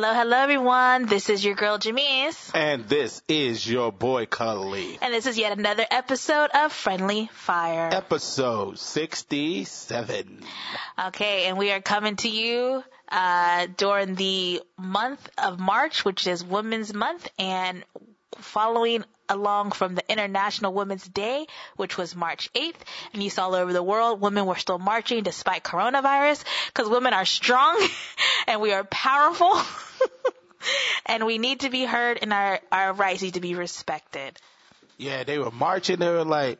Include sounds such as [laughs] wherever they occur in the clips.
Hello, hello everyone. This is your girl Jamese. And this is your boy Caliph. And this is yet another episode of Friendly Fire. Episode 67. Okay, and we are coming to you uh, during the month of March, which is Women's Month, and following along from the International Women's Day, which was March 8th. And you saw all over the world, women were still marching despite coronavirus, because women are strong [laughs] and we are powerful. [laughs] and we need to be heard and our, our rights need to be respected. Yeah, they were marching. They were like,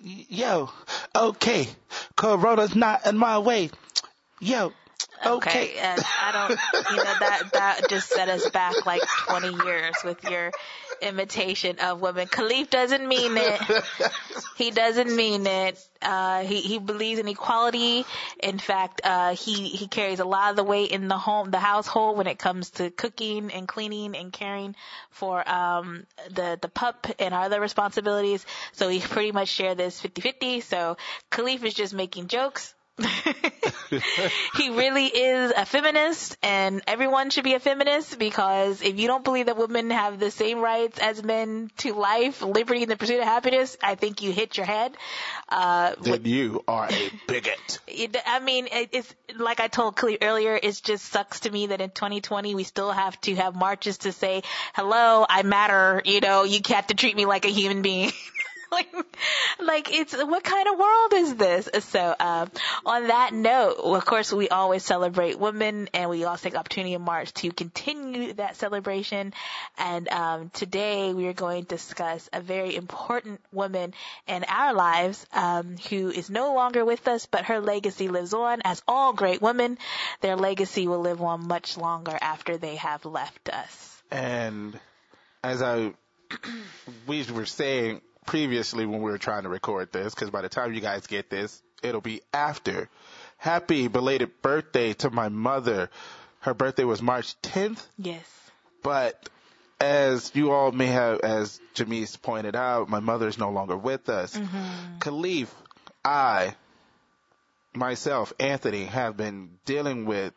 yo, okay, Corona's not in my way. Yo, okay. Okay, and I don't, you know, that, that just set us back like 20 years with your imitation of women. Caliph doesn't mean it. He doesn't mean it. Uh, he, he believes in equality. In fact, uh, he, he carries a lot of the weight in the home, the household when it comes to cooking and cleaning and caring for, um, the, the pup and our other responsibilities. So we pretty much share this 50-50. So Caliph is just making jokes. [laughs] he really is a feminist and everyone should be a feminist because if you don't believe that women have the same rights as men to life, liberty, and the pursuit of happiness, I think you hit your head. Uh, then you are a [laughs] bigot. it, I mean, it, it's like I told Cleo earlier. It just sucks to me that in 2020 we still have to have marches to say, "Hello, I matter." You know, you have to treat me like a human being. [laughs] like, like it's what kind of world is this? So, um, on that note, of course, we always celebrate women, and we also take opportunity in March to continue that celebration. And um, today, we are going to discuss a very important woman in our lives um, who is no longer with us, but her legacy lives on. As all great women, their legacy will live on much longer after they have left us. And as I, [clears throat] we were saying previously when we were trying to record this, because by the time you guys get this, it'll be after. Happy belated birthday to my mother. Her birthday was March 10th, Yes. but as you all may have, as Jamese pointed out, my mother is no longer with us. Mm-hmm. Caliph, I, myself, Anthony, have been dealing with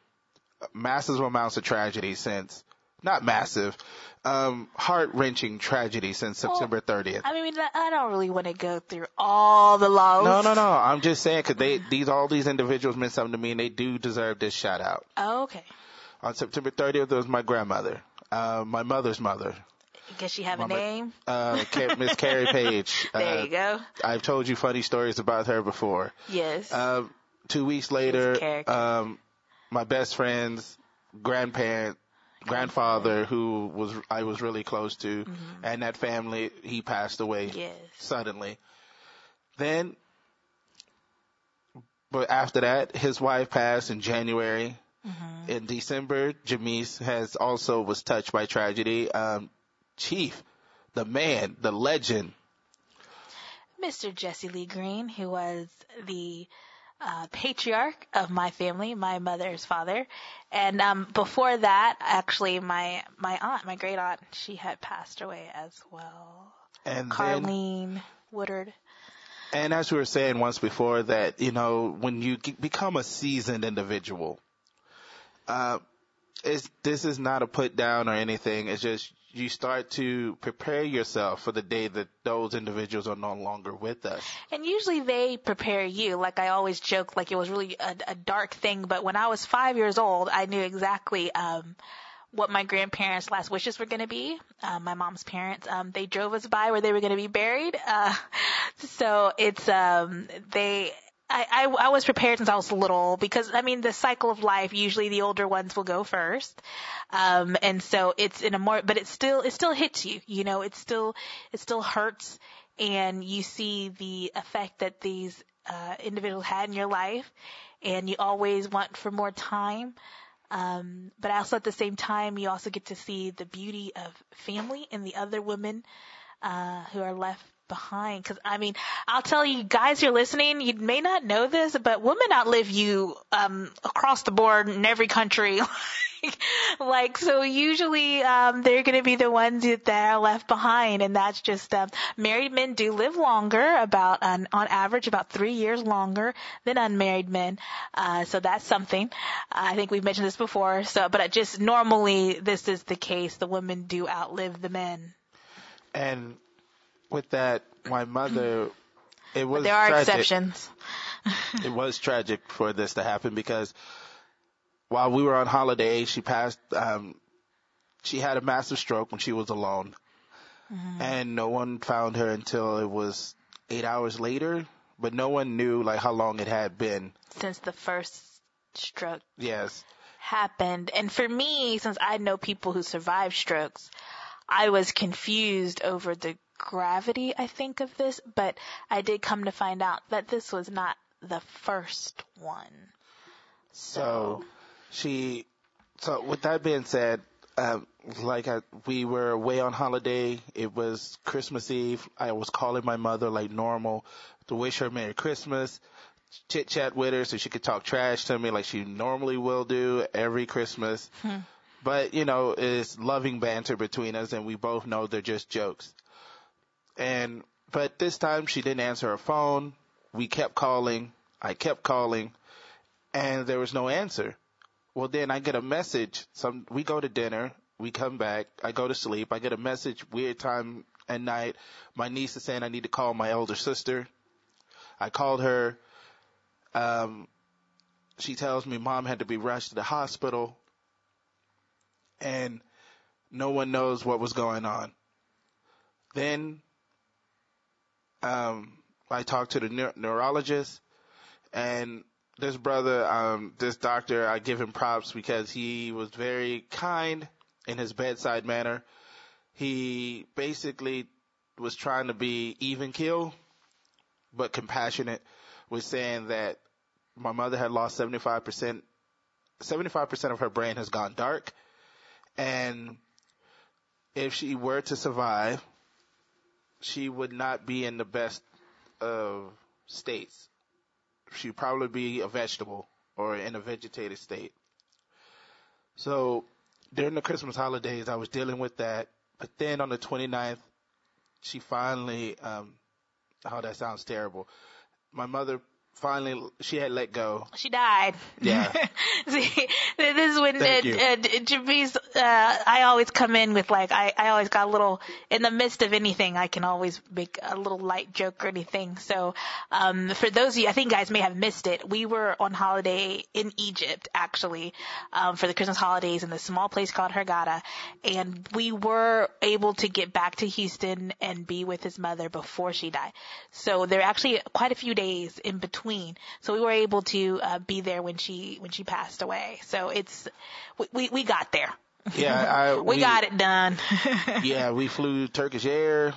massive amounts of tragedy since, not massive, um, heart wrenching tragedy since September 30th. I mean, I don't really want to go through all the laws. No, no, no. I'm just saying because they, these, all these individuals meant something to me and they do deserve this shout out. Oh, okay. On September 30th, there was my grandmother, uh, my mother's mother, Guess she have a name. uh, [laughs] Miss Carrie Page. [laughs] There Uh, you go. I've told you funny stories about her before. Yes. Um, two weeks later, um, my best friend's grandparent, grandfather, who was I was really close to, and that family, he passed away Mm-hmm. yes. suddenly. Then, but after that, his wife passed in January. Mm-hmm. In December, Jamese has also was touched by tragedy. Um, Chief, the man, the legend, Mr. Jesse Lee Green, who was the uh, patriarch of my family, my mother's father, and um, before that, actually, my my aunt, my great aunt, she had passed away as well. and then Carlene Woodard. And as we were saying once before, that you know when you become a seasoned individual, uh, it's, this is not a put down or anything. It's just you start to prepare yourself for the day that those individuals are no longer with us. And usually they prepare you. Like I always joke, like it was really a, a dark thing. But when I was five years old, I knew exactly um, what my grandparents' last wishes were going to be. Um, my mom's parents, um, they drove us by where they were going to be buried. Uh, [laughs] so it's um, they. I, I, I was prepared since I was little because I mean the cycle of life usually the older ones will go first, um, and so it's in a more but it still it still hits you you know it still it still hurts. And you see the effect that these uh, individuals had in your life, and you always want for more time. Um, but also at the same time, you also get to see the beauty of family and the other women uh, who are left behind. Because I mean, I'll tell you guys who are listening, you may not know this, but women outlive you um, across the board in every country. [laughs] like, so usually, um, they're going to be the ones that are left behind. And that's just, um, married men do live longer, about, on, on average, about three years longer than unmarried men. Uh, so that's something. I think we've mentioned this before. So, but just normally this is the case. The women do outlive the men. And with that, my mother, it was But there are tragic. exceptions. it was tragic for this to happen because while we were on holiday, she passed. Um, she had a massive stroke when she was alone, and no one found her until it was eight hours later. But no one knew like how long it had been. Since the first stroke Yes, happened. And for me, since I know people who survived strokes, I was confused over the gravity, I think, of this, but I did come to find out that this was not the first one. So she, so with that being said, um, like I, we were away on holiday. It was Christmas Eve. I was calling my mother like normal to wish her Merry Christmas, chit chat with her so she could talk trash to me like she normally will do every Christmas. But you know, it's loving banter between us and we both know they're just jokes. And, but this time she didn't answer her phone. We kept calling. I kept calling and there was no answer. Well, then I get a message. Some we go to dinner, we come back, I go to sleep, I get a message weird time at night. My niece is saying I need to call my older sister. I called her. Um, she tells me mom had to be rushed to the hospital, and no one knows what was going on. Then, um, I talked to the neur- neurologist, and this brother, um, this doctor, I give him props because he was very kind in his bedside manner. He basically was trying to be even kill, but compassionate, was saying that my mother had lost 75%, 75% of her brain has gone dark. And if she were to survive, she would not be in the best of states she'd probably be a vegetable or in a vegetated state. So during the Christmas holidays, I was dealing with that. But then on the 29th, she finally, um, oh, that sounds terrible. My mother finally, she had let go. She died. Yeah. [laughs] See, this is when Thank uh, uh, uh, I always come in with like, I, I always got a little, in the midst of anything, I can always make a little light joke or anything. So, um, for those of you, I think you guys may have missed it. We were on holiday in Egypt, actually, um, for the Christmas holidays in a small place called Hurghada. And we were able to get back to Houston and be with his mother before she died. So there are actually quite a few days in between. So we were able to uh, be there when she when she passed away. So it's we we, we got there. Yeah, [laughs] I, We, got it done. [laughs] Yeah, we flew Turkish Air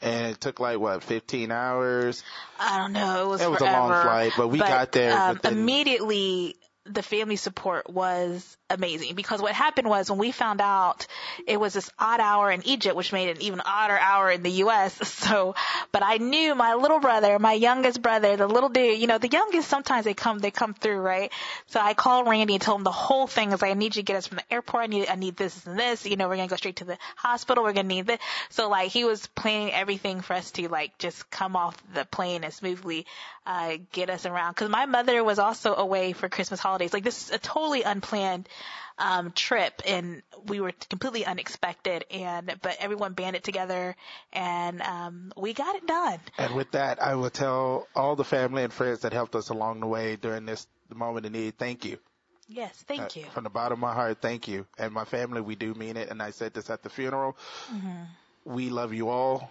and it took like what, 15 hours. I don't know. It was It was a long flight, but we got there Um, within- immediately. The family support was amazing because what happened was when we found out it was this odd hour in Egypt, which made it an even odder hour in the U.S. [laughs] So, but I knew my little brother, my youngest brother, the little dude, you know, the youngest sometimes they come, they come through, right? So I called Randy and told him the whole thing is like, I need you to get us from the airport. I need, I need this and this. You know, we're going to go straight to the hospital. We're going to need this. So like he was planning everything for us to like just come off the plane and smoothly, uh, get us around. Cause my mother was also away for Christmas holidays. Like this is a totally unplanned, um, trip and we were completely unexpected and, but everyone banded together and, um, we got it done. And with that, I will tell all the family and friends that helped us along the way during this moment of need, thank you. Yes. Thank Uh, you. From the bottom of my heart, thank you. And my family, we do mean it. And I said this at the funeral. Mm-hmm. We love you all.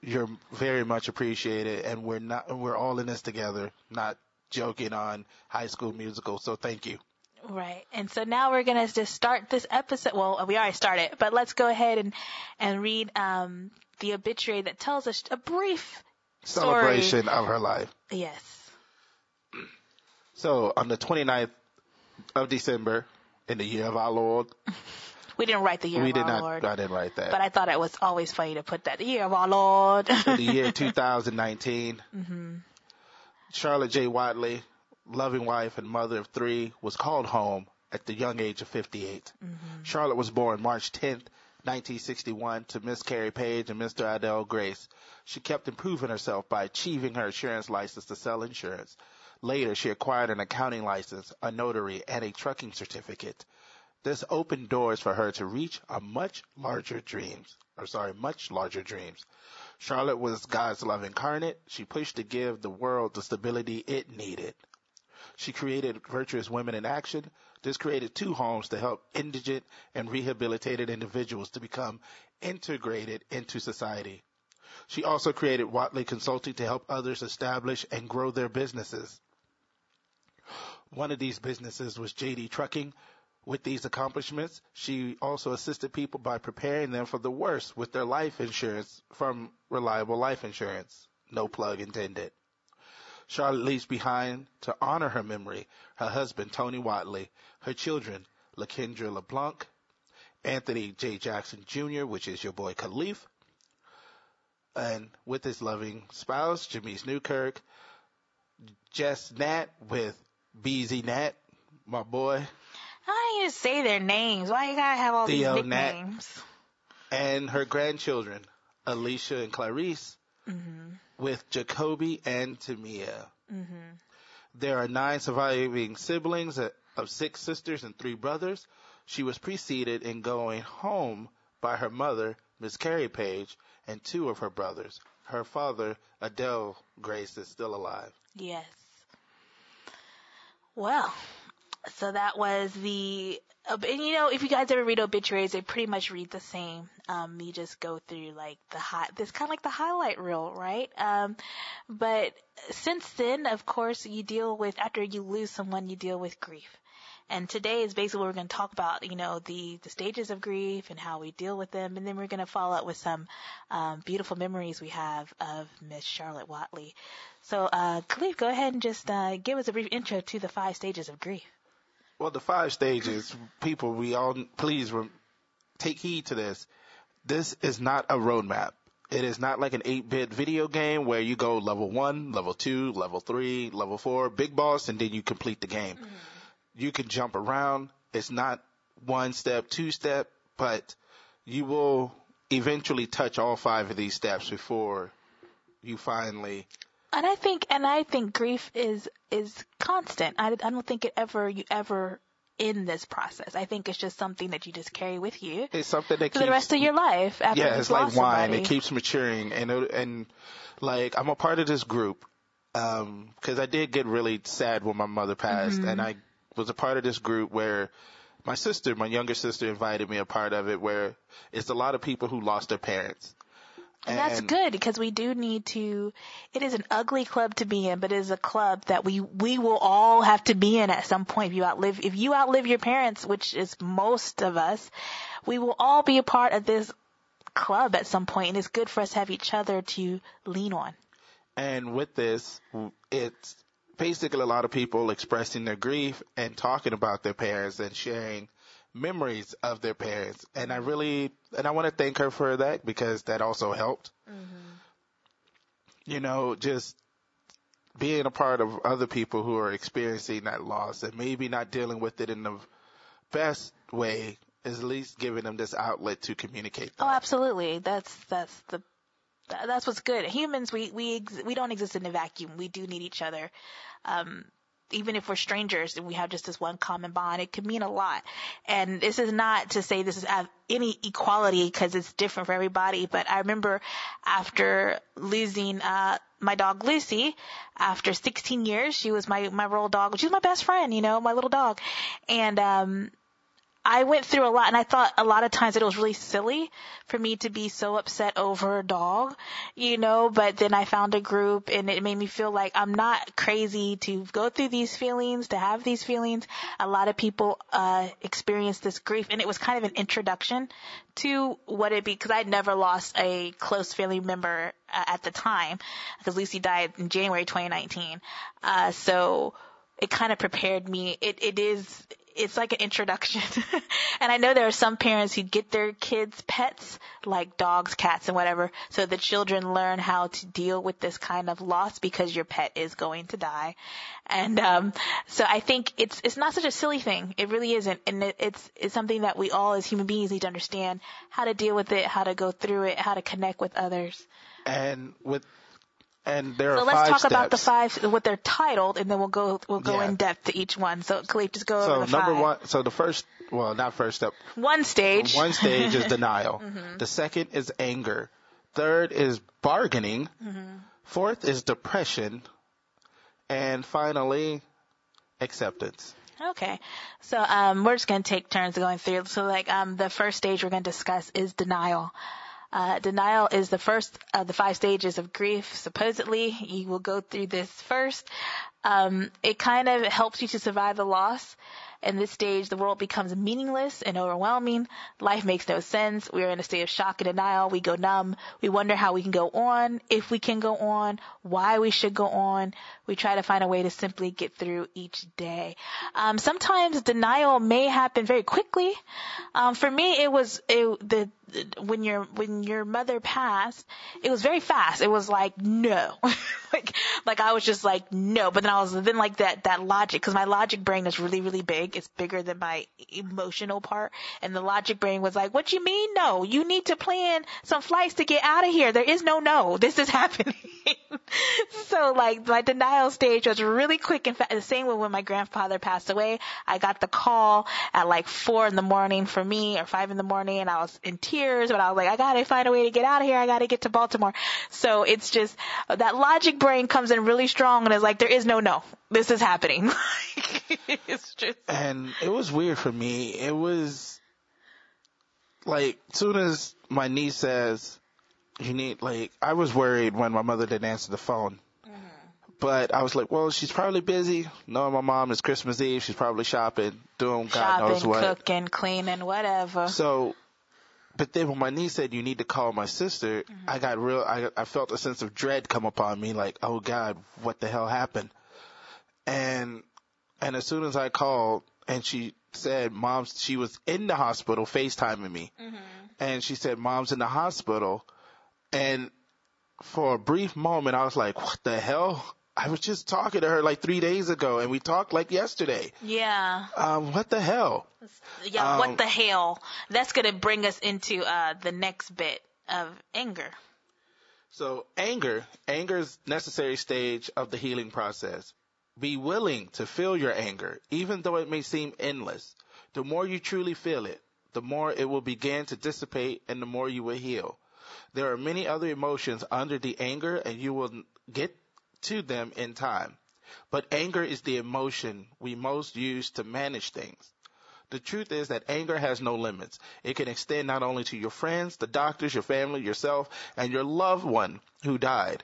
You're very much appreciated. And we're not, we're all in this together, not joking on high school musical. So thank you. Right. And so now we're going to just start this episode. Well, we already started, but let's go ahead and, and read, um, the obituary that tells us a brief story. Celebration of her life. Yes. So on the 29th of December in the year of our Lord, [laughs] We didn't write the year we of did our not, Lord, I didn't write that. but I thought it was always funny to put that the year of our Lord. in the year [laughs] 2019. Mm-hmm. Charlotte J. Watley, loving wife and mother of three, was called home at the young age of 58. Mm-hmm. Charlotte was born March 10th, 1961 to Miss Carrie Page and Mr. Adele Grace. She kept improving herself by achieving her insurance license to sell insurance. Later, she acquired an accounting license, a notary, and a trucking certificate. This opened doors for her to reach a much larger dreams. Or sorry, much larger dreams. Charlotte was God's love incarnate. She pushed to give the world the stability it needed. She created Virtuous Women in Action. This created two homes to help indigent and rehabilitated individuals to become integrated into society. She also created Watley Consulting to help others establish and grow their businesses. One of these businesses was JD Trucking, with these accomplishments, she also assisted people by preparing them for the worst with their life insurance from reliable life insurance. No plug intended. Charlotte leaves behind to honor her memory her husband, Tony Watley, her children, LaKendra LeBlanc, Anthony J. Jackson Jr., which is your boy Caliph, and with his loving spouse, Jamese Newkirk, Jess Nat with BZ Nat, my boy, I don't even say their names. Why you gotta have all Theo, these nicknames? Nat, and her grandchildren, Alicia and Clarice, mm-hmm. with Jacoby and Tamia. Mm-hmm. There are nine surviving siblings of six sisters and three brothers. She was preceded in going home by her mother, Miss Carrie Page, and two of her brothers. Her father, Adele Grace, is still alive. Yes. Well, so that was the, and you know, if you guys ever read obituaries, they pretty much read the same. Um, you just go through like the hot, this kind of like the highlight reel, right? Um, but since then, of course, you deal with, after you lose someone, you deal with grief. And today is basically what we're going to talk about, you know, the, the stages of grief and how we deal with them. And then we're going to follow up with some, um, beautiful memories we have of Miss Charlotte Watley. So, uh, Caliph, go ahead and just, uh, give us a brief intro to the five stages of grief. Well, the five stages, people, we all please take heed to this. This is not a roadmap. It is not like an 8-bit video game where you go level 1, level 2, level 3, level 4, big boss, and then you complete the game. Mm-hmm. You can jump around. It's not one step, two step, but you will eventually touch all five of these steps before you finally and I think, and I think grief is, is constant. I, I don't think it ever, you ever in this process. I think it's just something that you just carry with you. It's something that for keeps, the rest of your life. After yeah, it's like wine. Somebody. It keeps maturing, and and like I'm a part of this group because um, I did get really sad when my mother passed, mm-hmm. and I was a part of this group where my sister, my younger sister, invited me a part of it, where it's a lot of people who lost their parents. And, that's good because we do need to, it is an ugly club to be in, but it is a club that we, we will all have to be in at some point. If you outlive, if you outlive your parents, which is most of us, we will all be a part of this club at some point and it's good for us to have each other to lean on. And with this, it's basically a lot of people expressing their grief and talking about their parents and sharing memories of their parents. And I really, and I want to thank her for that because that also helped. Mm-hmm. You know, just being a part of other people who are experiencing that loss and maybe not dealing with it in the best way is at least giving them this outlet to communicate. That. Oh, absolutely. That's, that's the, that's what's good. Humans, we, we, we don't exist in a vacuum. We do need each other. Um, even if we're strangers and we have just this one common bond, it could mean a lot. And this is not to say this is any equality because it's different for everybody, but I remember after losing, uh, my dog Lucy, after 16 years, she was my, my royal dog. She was my best friend, you know, my little dog. And, um, I went through a lot and I thought a lot of times that it was really silly for me to be so upset over a dog, you know, but then I found a group and it made me feel like I'm not crazy to go through these feelings, to have these feelings. A lot of people, uh, experience this grief and it was kind of an introduction to what it be, cause I'd never lost a close family member uh, at the time because Lucy died in January 2019. Uh, so it kind of prepared me. It, it is, it's like an introduction. [laughs] and I know there are some parents who get their kids pets, like dogs, cats, and whatever, so the children learn how to deal with this kind of loss because your pet is going to die. And um, so I think it's it's not such a silly thing. It really isn't, and it, it's it's something that we all as human beings need to understand how to deal with it, how to go through it, how to connect with others. And with and there so are let's talk steps. about the five, what they're titled, and then we'll go we'll go Yeah. in depth to each one. So Caliph, just go So over the number five. one, so the first, well, not first step. One stage. One stage is [laughs] denial. Mm-hmm. The second is anger. Third is bargaining. Mm-hmm. Fourth is depression. And finally, acceptance. Okay. So um, we're just going to take turns going through. So like um, the first stage we're going to discuss is denial. Uh, denial is the first of the five stages of grief. Supposedly, you will go through this first. Um, it kind of helps you to survive the loss. In this stage, the world becomes meaningless and overwhelming. Life makes no sense. We are in a state of shock and denial. We go numb. We wonder how we can go on, if we can go on, why we should go on. We try to find a way to simply get through each day. Um, sometimes denial may happen very quickly. Um, for me, it was it, the when your when your mother passed, it was very fast. It was like no, [laughs] like like I was just like no. But then I was then like that that logic because my logic brain is really really big. It's bigger than my emotional part, and the logic brain was like, what you mean no? You need to plan some flights to get out of here. There is no no. This is [laughs] happening. [laughs] so like my denial stage was really quick. In fact, the same way when my grandfather passed away, I got the call at like four in the morning for me or five in the morning and I was in tears, but I was like, I gotta find a way to get out of here. I gotta get to Baltimore. So it's just that logic brain comes in really strong and is like, there is no no. This is happening. [laughs] it's just, And it was weird for me. It was like, soon as my niece says, you need, like, I was worried when my mother didn't answer the phone. Mm-hmm. But I was like, well, she's probably busy. Knowing my mom is Christmas Eve, she's probably shopping, doing God knows shopping, what. cooking, cleaning, whatever. So, but then when my niece said you need to call my sister, mm-hmm. I got real. I I felt a sense of dread come upon me, like, oh God, what the hell happened? And and as soon as I called, and she said, mom's, she was in the hospital, FaceTiming me, mm-hmm. and she said, mom's in the hospital, and for a brief moment, I was like, what the hell? I was just talking to her like three days ago, and we talked like yesterday. Yeah. Um, what the hell? Yeah, Um, what the hell? That's gonna bring us into uh the next bit of anger. So anger, anger is necessary stage of the healing process. Be willing to feel your anger, even though it may seem endless. The more you truly feel it, the more it will begin to dissipate and the more you will heal. There are many other emotions under the anger and you will get to them in time. But anger is the emotion we most use to manage things. The truth is that anger has no limits. It can extend not only to your friends, the doctors, your family, yourself, and your loved one who died,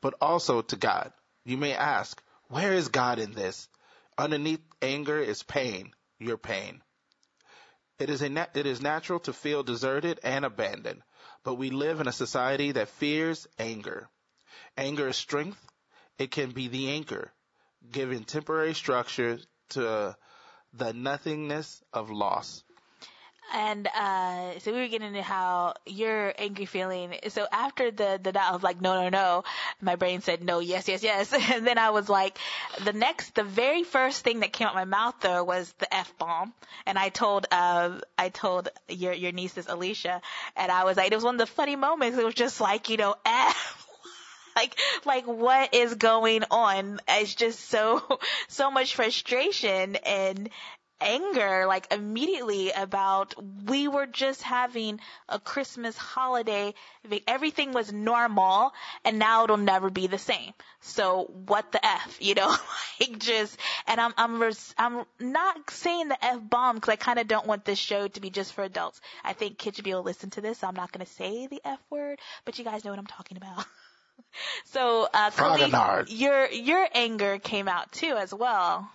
but also to God. You may ask, where is God in this? Underneath anger is pain, your pain. It is, a nat- it is natural to feel deserted and abandoned, but we live in a society that fears anger. Anger is strength. It can be the anchor, giving temporary structure to the nothingness of loss. And uh so we were getting into how your angry feeling. So after the the I was like no no no, my brain said no yes yes yes, [laughs] and then I was like the next the very first thing that came out my mouth though was the f bomb, and I told uh I told your your nieces Alicia, and I was like it was one of the funny moments. It was just like you know [laughs] f. Like, like what is going on? It's just so, [laughs] so much frustration and, anger like immediately about we were just having a Christmas holiday. Everything was normal and now it'll never be the same. So what the F, you know, [laughs] like just, and I'm, I'm, res- I'm not saying the F bomb because I kind of don't want this show to be just for adults. I think kids should be able to listen to this. So I'm not going to say the F word, but you guys know what I'm talking about. [laughs] So, uh, Caliph, your, your anger came out too as well.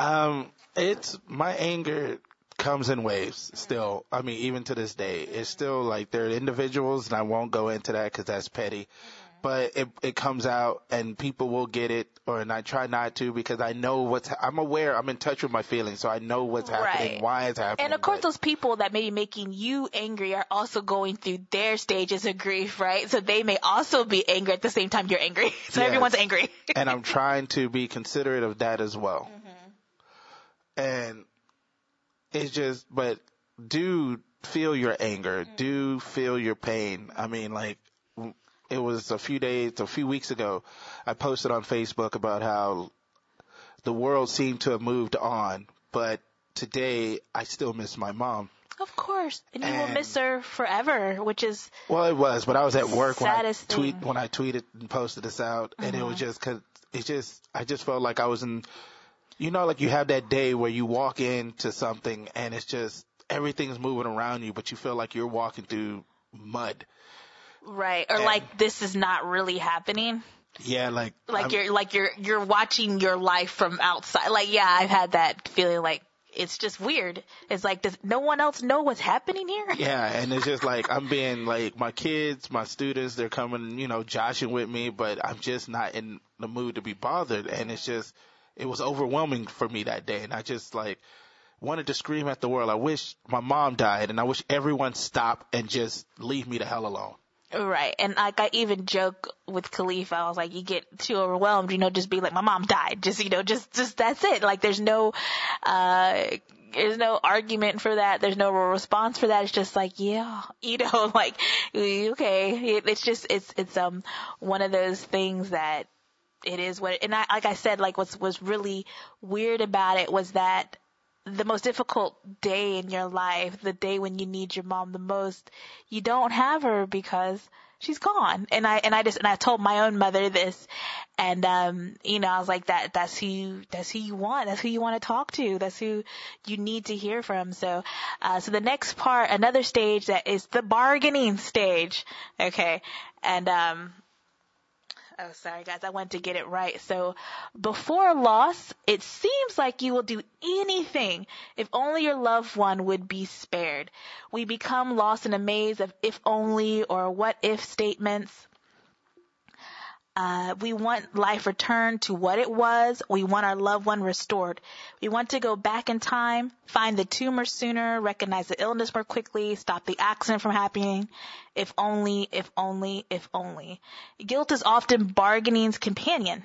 Um, it's my anger comes in waves still. I mean, even to this day, it's still like there are individuals, and I won't go into that because that's petty. But it it comes out, and people will get it, or and I try not to because I know what's I'm aware I'm in touch with my feelings so I know what's happening Right. why it's happening And of course, but- those people that may be making you angry are also going through their stages of grief, right? So they may also be angry at the same time you're angry. [laughs] So Yes. everyone's angry. and I'm [laughs] trying to be considerate of that as well. And it's just, but do feel your anger, mm-hmm. do feel your pain. I mean, like, it was a few days, a few weeks ago, I posted on Facebook about how the world seemed to have moved on, but today I still miss my mom. Of course. And you will miss her forever, which is, Well, it was, but I was at work when I tweet thing. when I tweeted and posted this out, and it was uh-huh. just cause it just I just felt like I was in, you know, like you have that day where you walk into something and it's just everything's moving around you, but you feel like you're walking through mud. right. Or And- like, this is not really happening. Yeah, like Like I'm- you're, like you're, you're watching your life from outside. Like, yeah, I've had that feeling like, it's just weird. It's like, does no one else know what's happening here? [laughs] Yeah, and it's just like I'm being like my kids, my students, they're coming, you know, joshing with me, but I'm just not in the mood to be bothered, and it's just it was overwhelming for me that day, and I just like wanted to scream at the world. I wish my mom died, and I wish everyone stopped and just leave me the hell alone. Right. And like I even joke with Khalifa, I was like, you get too overwhelmed, you know, just be like, my mom died. Just, you know, just, just that's it. Like there's no, uh, there's no argument for that. There's no response for that. It's just like, yeah, [laughs] you know, [laughs] like, okay. It's just, it's, it's, um, one of those things that it is what, and I, like I said, like what's, was really weird about it was that the most difficult day in your life, the day when you need your mom the most, you don't have her because she's gone. And I and I just and I told my own mother this and um you know, I was like that that's who that's who you want. That's who you want to talk to. That's who you need to hear from. So uh so the next part, another stage that is the bargaining stage. Okay. And um Oh, sorry guys, I went to get it right. So before loss, it seems like you will do anything if only your loved one would be spared. We become lost in a maze of if only or what if statements. Uh, we want life returned to what it was. We want our loved one restored. We want to go back in time, find the tumor sooner, recognize the illness more quickly, stop the accident from happening. If only, if only, if only. Guilt is often bargaining's companion.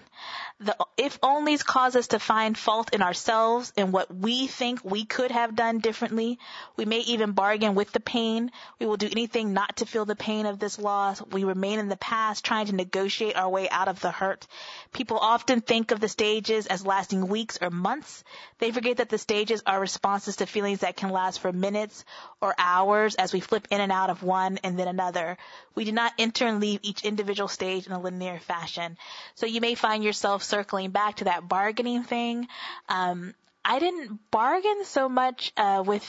The if onlys cause us to find fault in ourselves and what we think we could have done differently. We may even bargain with the pain. We will do anything not to feel the pain of this loss. We remain in the past trying to negotiate our way out of the hurt. People often think of the stages as lasting weeks or months. They forget that the stages are responses to feelings that can last for minutes or hours as we flip in and out of one and then another. We do not enter and leave each individual stage in a linear fashion. So you may find yourself circling back to that bargaining thing. Um, I didn't bargain so much uh, with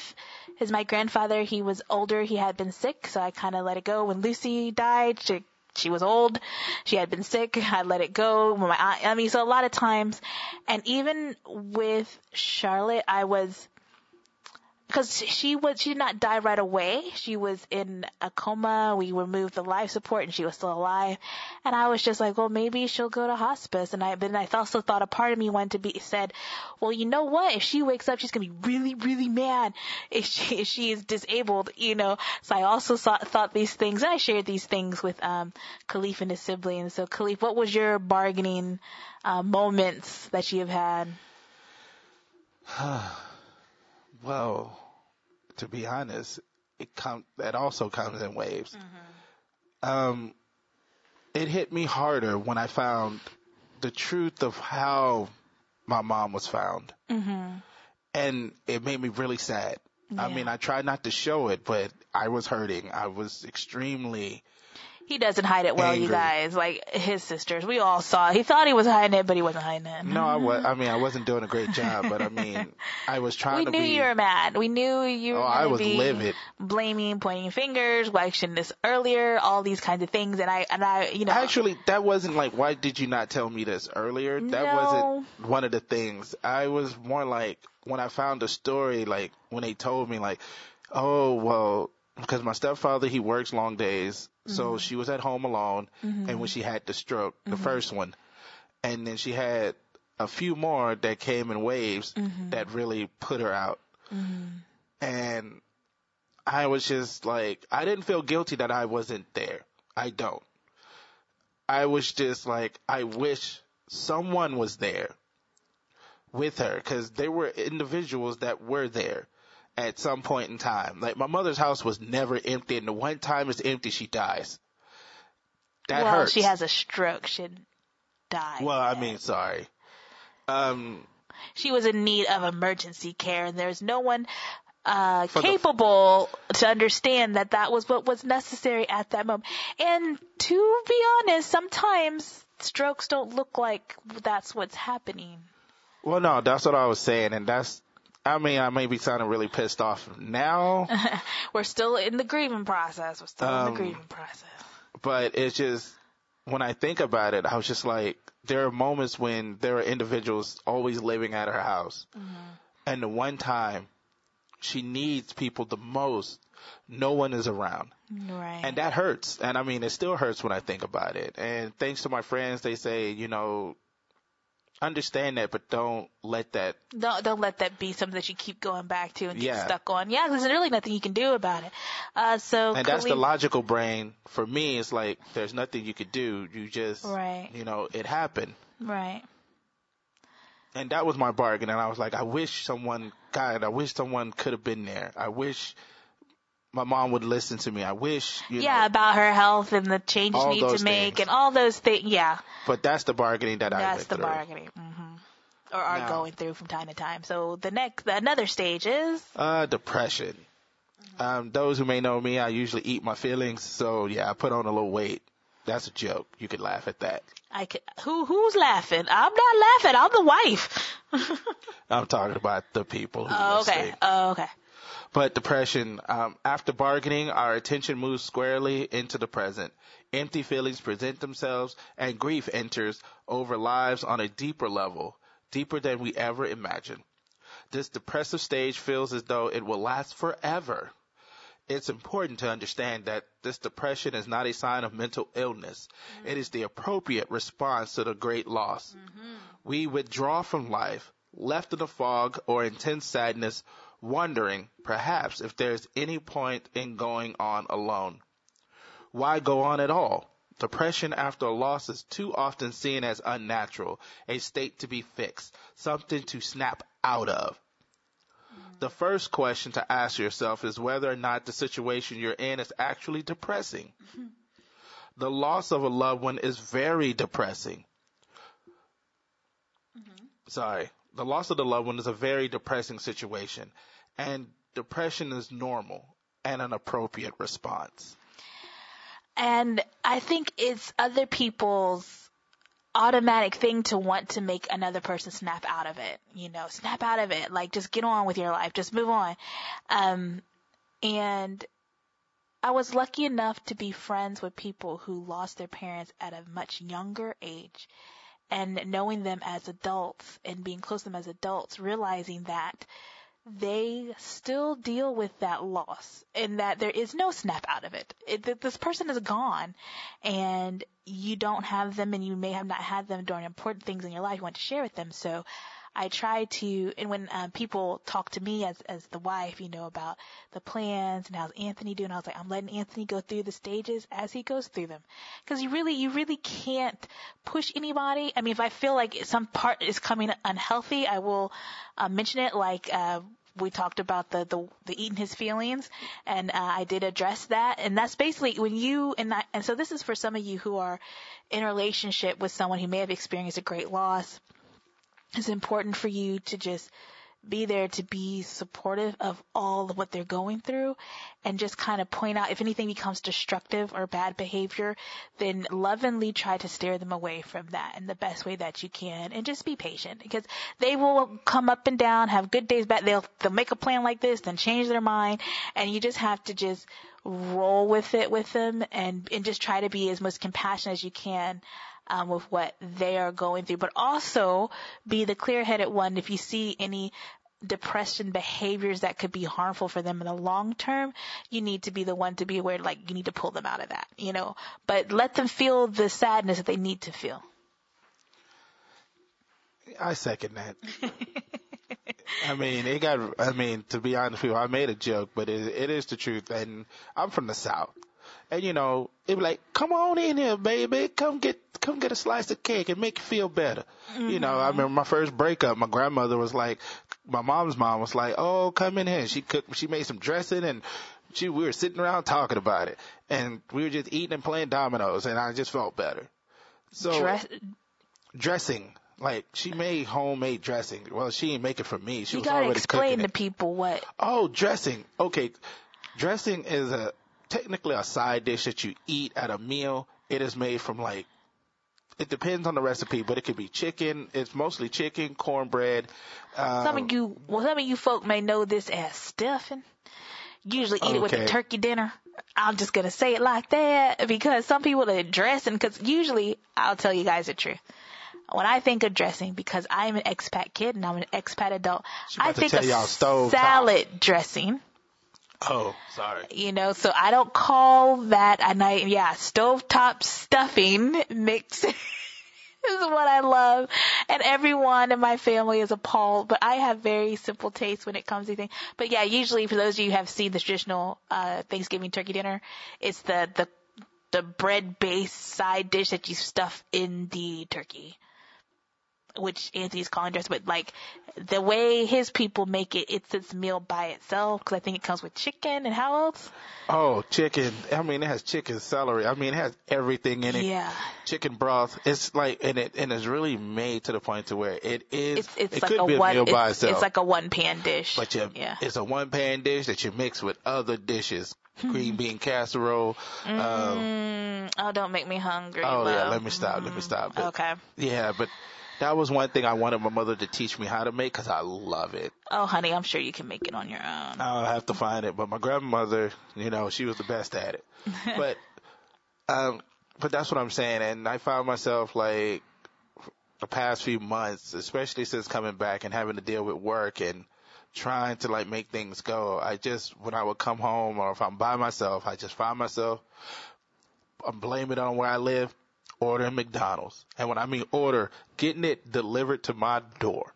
his my grandfather. He was older. He had been sick, so I kind of let it go. When Lucy died, she she was old. She had been sick. I let it go. My I mean, so a lot of times, and even with Charlotte, I was because she was she did not die right away. She was in a coma. We removed the life support, and she was still alive. And I was just like, well, maybe she'll go to hospice. And I but then I also thought a part of me wanted to be said, well, you know what? If she wakes up, she's gonna be really really mad if she if she is disabled, you know. So I also thought thought these things, and I shared these things with um Caliph and his siblings. So Caliph, what was your bargaining uh, moments that you have had? Well, to be honest, it com- that also comes in waves. Um, it hit me harder when I found the truth of how my mom was found, and it made me really sad. I mean, I tried not to show it, but I was hurting. I was extremely. He doesn't hide it well, you guys. Like his sisters, we all saw. He thought he was hiding it, but he wasn't hiding it. No, I was. I mean, I wasn't doing a great job, but I mean, [laughs] I was trying we to knew be. you were mad. We knew you were Oh, I was livid. blaming, pointing fingers, why shouldn't this earlier, all these kinds of things. And I, and I, you know, Actually, that wasn't like, why did you not tell me this earlier? That No. wasn't one of the things. I was more like, when I found the story, like, when they told me, like, oh, well, because my stepfather, he works long days. Mm-hmm. So she was at home alone. And when she had the stroke, the first one, and then she had a few more that came in waves Mm-hmm. that really put her out. And I was just like, I didn't feel guilty that I wasn't there. I don't. I was just like, I wish someone was there with her because there were individuals that were there at some point in time. Like my mother's house was never empty, and the one time it's empty, she dies. That well, hurts. she has a stroke. She died. Well, I mean, sorry. Um, she was in need of emergency care, and there's no one uh, For the- capable to understand that that was what was necessary at that moment. And to be honest, sometimes strokes don't look like that's what's happening. well, no, that's what I was saying, and that's. I mean, I may be sounding really pissed off now, [laughs] We're still in the grieving process. We're still in Um, the grieving process. but it's just when I think about it, I was just like, there are moments when there are individuals always living at her house, and the one time she needs people the most, no one is around. Right. And that hurts. And I mean, it still hurts when I think about it. And thanks to my friends, they say, you know, understand that, but don't let that. don't don't let that be something that you keep going back to and get Yeah. stuck on. Yeah, there's really nothing you can do about it. Uh, so And that's the logical brain. For me, it's like, there's nothing you could do. You just, Right. you know, it happened. right. And that was my bargain. And I was like, I wish someone, God, I wish someone could have been there. I wish my mom would listen to me. I wish, you yeah, know, about her health and the changes you need to make things. and all those things. Yeah, but that's the bargaining that I that's the through. bargaining. hmm Or are Now- going through from time to time. So the next, another stage is Uh, depression. Um, those who may know me, I usually eat my feelings. So yeah, I put on a little weight. That's a joke. You could laugh at that. I could, who who's laughing? I'm not laughing. I'm the wife. [laughs] I'm talking about the people who Oh, okay. Oh, okay. But depression, um, after bargaining, our attention moves squarely into the present. Empty feelings present themselves and grief enters over lives on a deeper level, deeper than we ever imagined. This depressive stage feels as though it will last forever. It's important to understand that this depression is not a sign of mental illness. It is the appropriate response to the great loss. We withdraw from life, left in a fog or intense sadness, wondering, perhaps, if there's any point in going on alone. Why go on at all? Depression after a loss is too often seen as unnatural, a state to be fixed, something to snap out of. The first question to ask yourself is whether or not the situation you're in is actually depressing. [laughs] The loss of a loved one is very depressing. Mm-hmm. Sorry. The loss of the loved one is a very depressing situation, and depression is normal and an appropriate response. And I think it's other people's automatic thing to want to make another person snap out of it. You know, snap out of it. Like just get on with your life. Just move on. Um, and I was lucky enough to be friends with people who lost their parents at a much younger age. And knowing them as adults and being close to them as adults, realizing that they still deal with that loss and that there is no snap out of it. it this person is gone and you don't have them and you may have not had them during important things in your life you want to share with them. So I try to, and when um, people talk to me as, as the wife, you know, about the plans and how's Anthony doing, I was like, I'm letting Anthony go through the stages as he goes through them. Cause you really, you really can't push anybody. I mean, if I feel like some part is coming unhealthy, I will uh, mention it like, uh, we talked about the, the, the eating his feelings and, uh, I did address that. And that's basically when you, and I, and so this is for some of you who are in a relationship with someone who may have experienced a great loss. It's important for you to just be there to be supportive of all of what they're going through and just kind of point out if anything becomes destructive or bad behavior, then lovingly try to steer them away from that in the best way that you can and just be patient because they will come up and down, have good days, bad. They'll, they'll make a plan like this, then change their mind and you just have to just roll with it with them and, and just try to be as much compassionate as you can um, with what they are going through, but also be the clear-headed one if you see any depression behaviors that could be harmful for them in the long term, you need to be the one to be aware, like you need to pull them out of that, you know, but let them feel the sadness that they need to feel. I second that. I mean, it got. I mean, to be honest with you, I made a joke, but it, it is the truth. And I'm from the South, and you know, it be like, "Come on in here, baby. Come get, come get a slice of cake and make you feel better." Mm-hmm. You know, I remember my first breakup. My grandmother was like, my mom's mom was like, "Oh, come in here." She cooked. She made some dressing, and she we were sitting around talking about it, and we were just eating and playing dominoes, and I just felt better. So Dress- dressing like she made homemade dressing. Well, she didn't make it for me. She you was gotta already explain to people what. Oh, dressing. Okay, dressing is a technically a side dish that you eat at a meal. It is made from like it depends on the recipe, but it could be chicken. It's mostly chicken, cornbread. Um, some of you, well, some of you folk may know this as stuffing. Usually eat okay. it with a turkey dinner. I'm just gonna say it like that because some people are dressing. Because usually, I'll tell you guys the truth when I think of dressing, because I'm an expat kid and I'm an expat adult, I think of salad top. dressing. Oh, sorry. You know, so I don't call that, a I, yeah, stovetop stuffing mix [laughs] is what I love. And everyone in my family is appalled, but I have very simple taste when it comes to things. But yeah, usually for those of you who have seen the traditional, uh, Thanksgiving turkey dinner, it's the, the, the bread based side dish that you stuff in the turkey which Anthony's calling dress, but like the way his people make it, it's its meal by itself because I think it comes with chicken and how else? Oh, chicken. I mean, it has chicken, celery. I mean, it has everything in it. Yeah. Chicken broth. It's like, and it, and it's really made to the point to where it is, it's, it's it like could a be one, a meal it's, by itself. It's like a one pan dish. But you, yeah, it's a one pan dish that you mix with other dishes. Green bean casserole. Um, mm, um, oh, don't make me hungry. Oh love. yeah, let me stop. Mm, let me stop. But, okay. Yeah, but that was one thing I wanted my mother to teach me how to make because I love it. Oh, honey, I'm sure you can make it on your own. I'll have to find it, but my grandmother, you know, she was the best at it. [laughs] but, um, but that's what I'm saying, and I found myself like the past few months, especially since coming back and having to deal with work and trying to like make things go. I just when I would come home or if I'm by myself, I just find myself I'm blaming it on where I live ordering McDonald's. And when I mean order, getting it delivered to my door.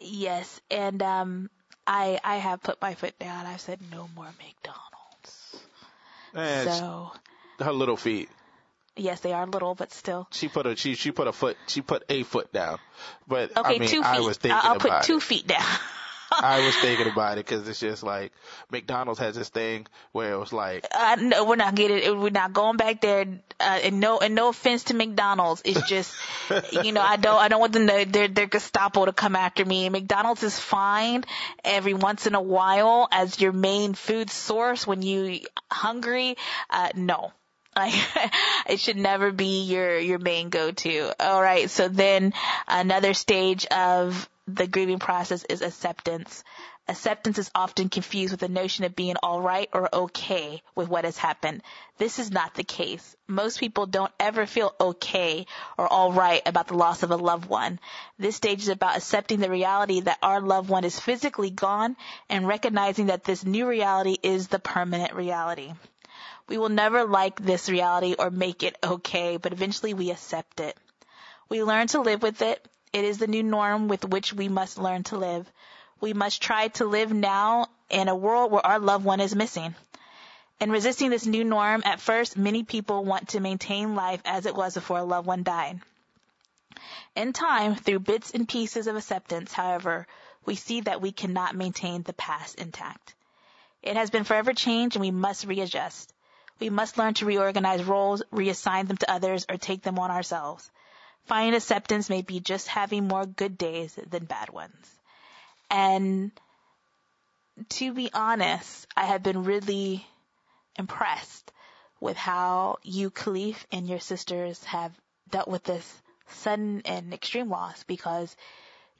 Yes, and um I I have put my foot down. I've said no more McDonald's. And so her little feet. Yes, they are little, but still. She put a she she put a foot she put a foot down, but okay, I mean two feet. I was thinking I'll about put two it. feet down. [laughs] [laughs] I was thinking about it because it's just like McDonald's has this thing where it was like, uh, no, we're not getting, it we're not going back there. Uh, and no, and no offense to McDonald's, it's just, [laughs] you know, I don't, I don't want them to, their, their Gestapo to come after me. McDonald's is fine every once in a while as your main food source when you hungry. Uh, no. [laughs] Like, it should never be your, your main go-to. Alright, so then another stage of the grieving process is acceptance. Acceptance is often confused with the notion of being alright or okay with what has happened. This is not the case. Most people don't ever feel okay or alright about the loss of a loved one. This stage is about accepting the reality that our loved one is physically gone and recognizing that this new reality is the permanent reality. We will never like this reality or make it okay, but eventually we accept it. We learn to live with it it is the new norm with which we must learn to live. We must try to live now in a world where our loved one is missing. In resisting this new norm, at first, many people want to maintain life as it was before a loved one died. In time, through bits and pieces of acceptance, however, we see that we cannot maintain the past intact. It has been forever changed and we must readjust. We must learn to reorganize roles, reassign them to others, or take them on ourselves. Finding acceptance may be just having more good days than bad ones. And to be honest, I have been really impressed with how you, Caliph, and your sisters have dealt with this sudden and extreme loss because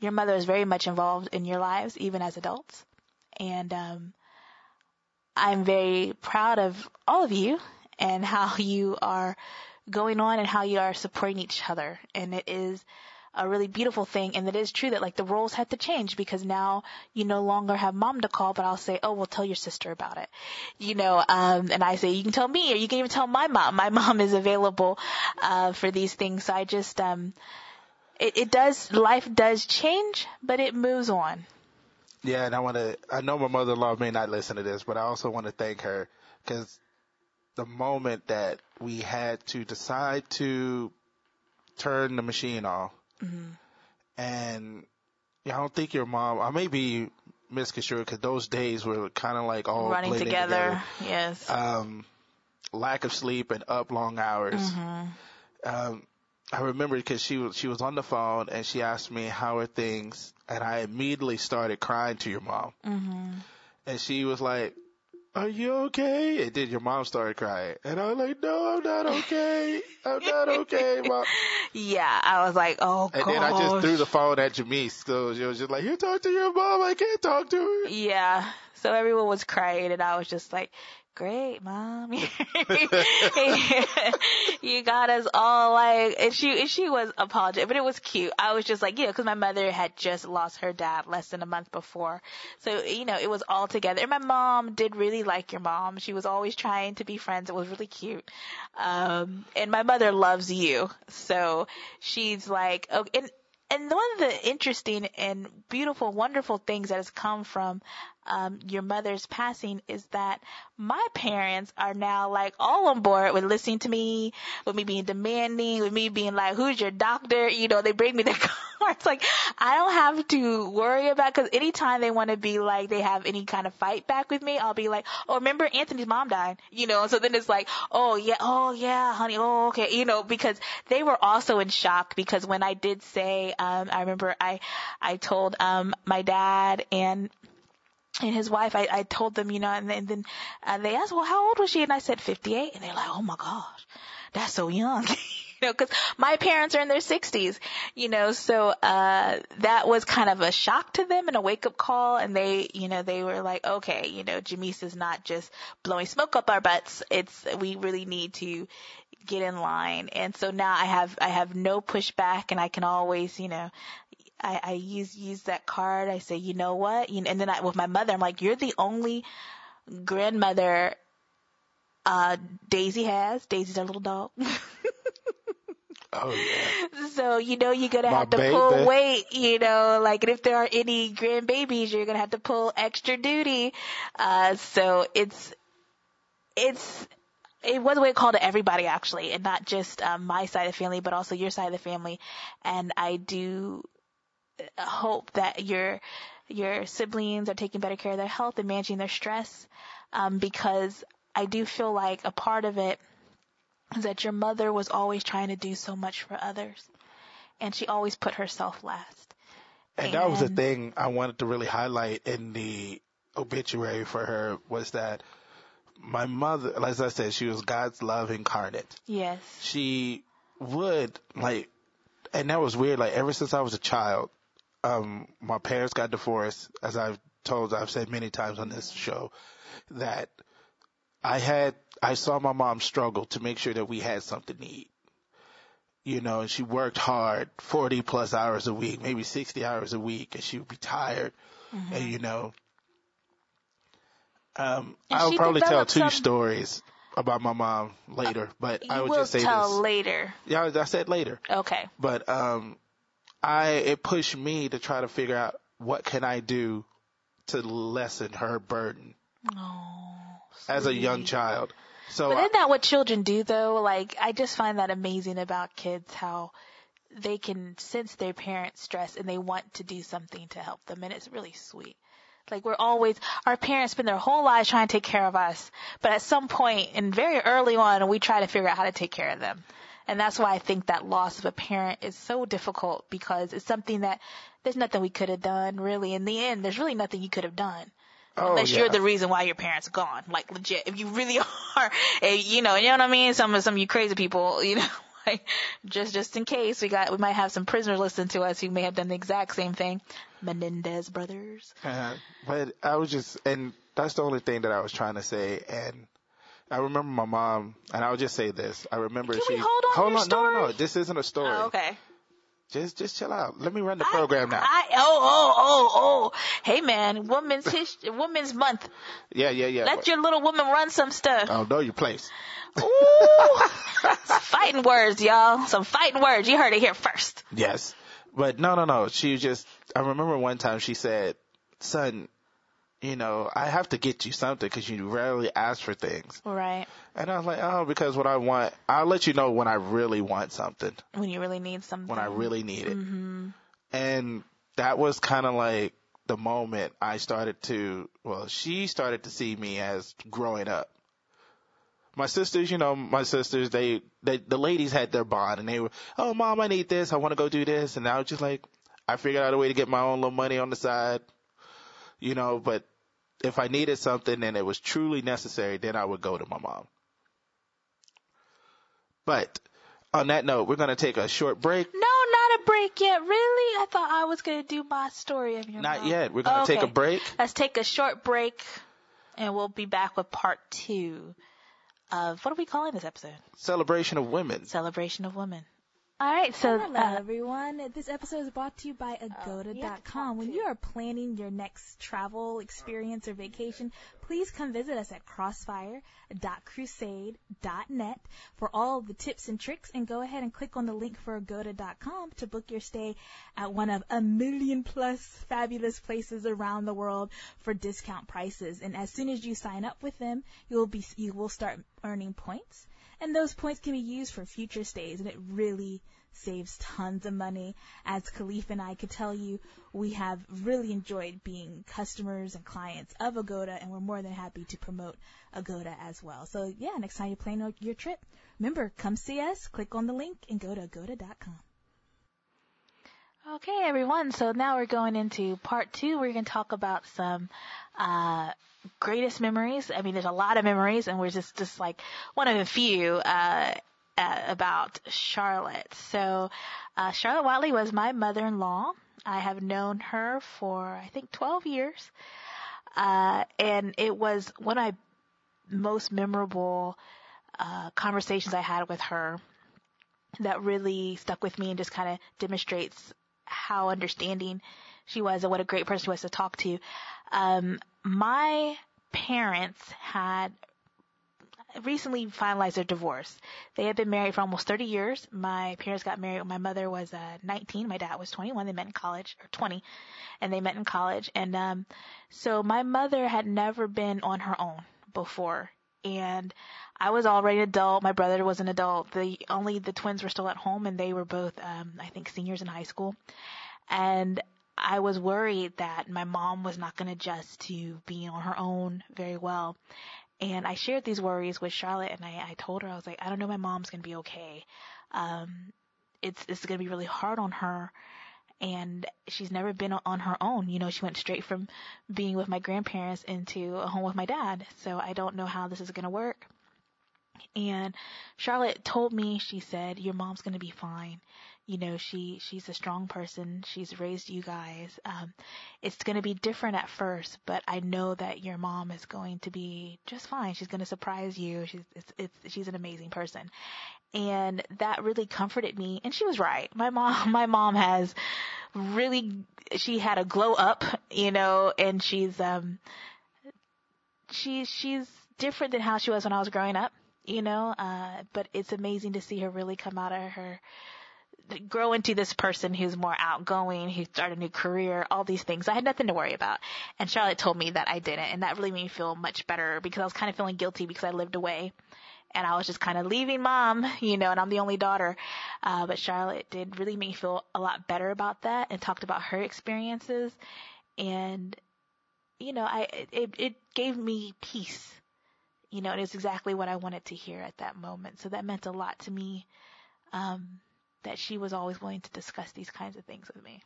your mother is very much involved in your lives, even as adults. And um, I'm very proud of all of you and how [laughs] you are going on and how you are supporting each other. And it is a really beautiful thing. And it is true that like the roles had to change because now you no longer have mom to call, but I'll say, oh, well, tell your sister about it. You know, um, and I say, you can tell me or you can even tell my mom. My [laughs] mom is available, uh, for these things. So I just, um, it, it does, life does change, but it moves on. Yeah, and I want to, I know my mother-in-law may not listen to this, but I also want to thank her because the moment that we had to decide to turn the machine off Mm-hmm. and yeah, I don't think your mom, I may be misconstrued because those days were kind of like all Running blended together. Yes. Um, lack of sleep and up long hours. Mm-hmm. Um, I remember because she was she was on the phone and she asked me how are things, and I immediately started crying to your mom, Mm-hmm. and she was like, "Are you okay?" And then your mom started crying, and I was like, "No, I'm not okay. I'm not okay, mom." Yeah, I was like, oh And gosh. then I just threw the phone at Jamese, so she was just like, "You talk to your mom. I can't talk to her." Yeah. So everyone was crying and I was just like, great, mom. [laughs] you got us all like, and she, and she was apologetic, but it was cute. I was just like, you know, cause my mother had just lost her dad less than a month before. So, you know, it was all together. And my mom did really like your mom. She was always trying to be friends. It was really cute. Um, and my mother loves you. So she's like, okay, and, and one of the interesting and beautiful, wonderful things that has come from um, your mother's passing is that my parents are now like all on board with listening to me, with me being demanding, with me being like, "Who's your doctor?" You know, they bring me the [laughs] cards. Like I don't have to worry about because anytime they want to be like they have any kind of fight back with me, I'll be like, "Oh, remember Anthony's mom died?" You know, so then it's like, "Oh yeah, oh yeah, honey, oh okay," you know, because they were also in shock because when I did say, um, I remember I I told um my dad and and his wife, I, I told them, you know, and, then- and then uh, they asked, well, how old was she? And I said 58. And they're like, oh my gosh, that's so young. [laughs] you know, cause my parents are in their 60s, you know, so, uh, that was kind of a shock to them and a wake up call. And they, you know, they were like, okay, you know, Jamese is not just blowing smoke up our butts. It's, we really need to get in line. And so now I have, I have no pushback and I can always, you know, I, I use use that card. I say, you know what? You know, and then I, with my mother, I'm like, you're the only grandmother uh, Daisy has. Daisy's our little dog. [laughs] Oh yeah. so you know you're gonna My have to baby. pull weight. You know, like and if there are any grandbabies, you're gonna have to pull extra duty. Uh, so it's it's it was a way called to everybody actually, and not just um, my side of the family, but also your side of the family. And I do hope that your your siblings are taking better care of their health and managing their stress, um, because I do feel like a part of it is that your mother was always trying to do so much for others, and she always put herself last. And that was the thing I wanted to really highlight in the obituary for her was that my mother, as I said, she was God's love incarnate. Yes. She would like, and that was weird. Like ever since I was a child, um, my parents got divorced, as I've told, I've said many times on this show, that I had, I saw my mom struggle to make sure that we had something to eat. You know, and she worked hard, 40 plus hours a week, maybe 60 hours a week, and she would be tired. And you know, um, And I'll probably tell two some- stories about my mom later, but You I would will just say tell this. later. Yeah, I said later, Okay. but um, I it pushed me to try to figure out what can I do to lessen her burden Oh. as a young child. So But isn't that what children do though? Like, I just find that amazing about kids, how they can sense their parents' stress and they want to do something to help them. And it's really sweet. Like we're always, our parents spend their whole lives trying to take care of us. But at some point and very early on, we try to figure out how to take care of them. And that's why I think that loss of a parent is so difficult because it's something that there's nothing we could have done really. In the end, there's really nothing you could have done oh, unless yeah. you're the reason why your parents are gone. Like legit, if you really [laughs] are, you know, you know what I mean. Some of some of you crazy people, [laughs] you know, like just just in case we got we might have some prisoners listen to us who may have done the exact same thing. Menendez brothers. Uh, [laughs] but I was just, and that's the only thing that I was trying to say. And I remember my mom, and I'll just say this. I remember Can she. we hold on to your no, no, no. This isn't a story. Oh, okay. Just, just chill out. Let me run the program now. I, oh oh oh oh. Hey man, women's history, women's month. yeah, yeah, yeah. Let your little woman run some stuff. oh, know your place. Ooh, [laughs] fighting words, y'all. Some fighting words. You heard it here first. Yes. But no, no, no. She just, I remember one time she said, son, you know, I have to get you something because you rarely ask for things. Right. And I was like, oh, because what I want, I'll let you know when I really want something. When you really need something. When I really need it. Mm-hmm. And that was kind of like the moment I started to, well, she started to see me as growing up. My sisters, you know, my sisters, they, they, the ladies had their bond and they were, oh, mom, I need this. I want to go do this. And I was just like, I figured out a way to get my own little money on the side, you know, but if I needed something and it was truly necessary, then I would go to my mom. But on that note, we're going to take a short break. No, not a break yet. Really? I thought I was going to do my story of your Not mom. yet. We're going to Okay. take a break. Let's take a short break and we'll be back with part two of what are we calling this episode? Celebration of women. Celebration of Women. All right, so Hello, uh, everyone. This episode is brought to you by Agoda.com. When you are planning your next travel experience or vacation, please come visit us at crossfire.crusade.net for all the tips and tricks and go ahead and click on the link for Agoda.com to book your stay at one of a million plus fabulous places around the world for discount prices. And as soon as you sign up with them, you'll be, you will start earning points and those points can be used for future stays and it really saves tons of money. As Caliph and I could tell you, we have really enjoyed being customers and clients of Agoda and we're more than happy to promote Agoda as well. So yeah, next time you plan your trip, remember, come see us, click on the link and go to agoda.com. Okay, everyone. So now we're going into part two. We're going to talk about some uh, greatest memories. I mean, there's a lot of memories, and we're just just like one of a few uh, uh, about Charlotte. So uh, Charlotte Watley was my mother-in-law. I have known her for I think 12 years, uh, and it was one of my most memorable uh, conversations I had with her that really stuck with me and just kind of demonstrates how understanding she was and what a great person she was to talk to. Um, my parents had recently finalized their divorce. They had been married for almost 30 years. My parents got married when my mother was uh, 19. My dad was 21. They met in college, or 20, and they met in college. And um, so my mother had never been on her own before. And I was already an adult. My brother was an adult. The only the twins were still at home, and they were both, um, I think, seniors in high school. And I was worried that my mom was not going to adjust to being on her own very well. And I shared these worries with Charlotte, and I, I told her I was like, I don't know, my mom's going to be okay. Um, it's it's going to be really hard on her, and she's never been on her own. You know, she went straight from being with my grandparents into a home with my dad. So I don't know how this is going to work. And Charlotte told me, she said, your mom's going to be fine. You know, she, she's a strong person. She's raised you guys. Um, it's going to be different at first, but I know that your mom is going to be just fine. She's going to surprise you. She's, it's, it's, she's an amazing person. And that really comforted me. And she was right. My mom, [laughs] my mom has really, she had a glow up, you know, and she's, um, she, she's different than how she was when I was growing up you know, uh, but it's amazing to see her really come out of her, grow into this person who's more outgoing, who started a new career, all these things. I had nothing to worry about. And Charlotte told me that I didn't, and that really made me feel much better because I was kind of feeling guilty because I lived away. And I was just kind of leaving mom, you know, and I'm the only daughter. Uh, but Charlotte did really make me feel a lot better about that and talked about her experiences. And, you know, I, it, it gave me peace you know, it was exactly what I wanted to hear at that moment. So that meant a lot to me, um, that she was always willing to discuss these kinds of things with me.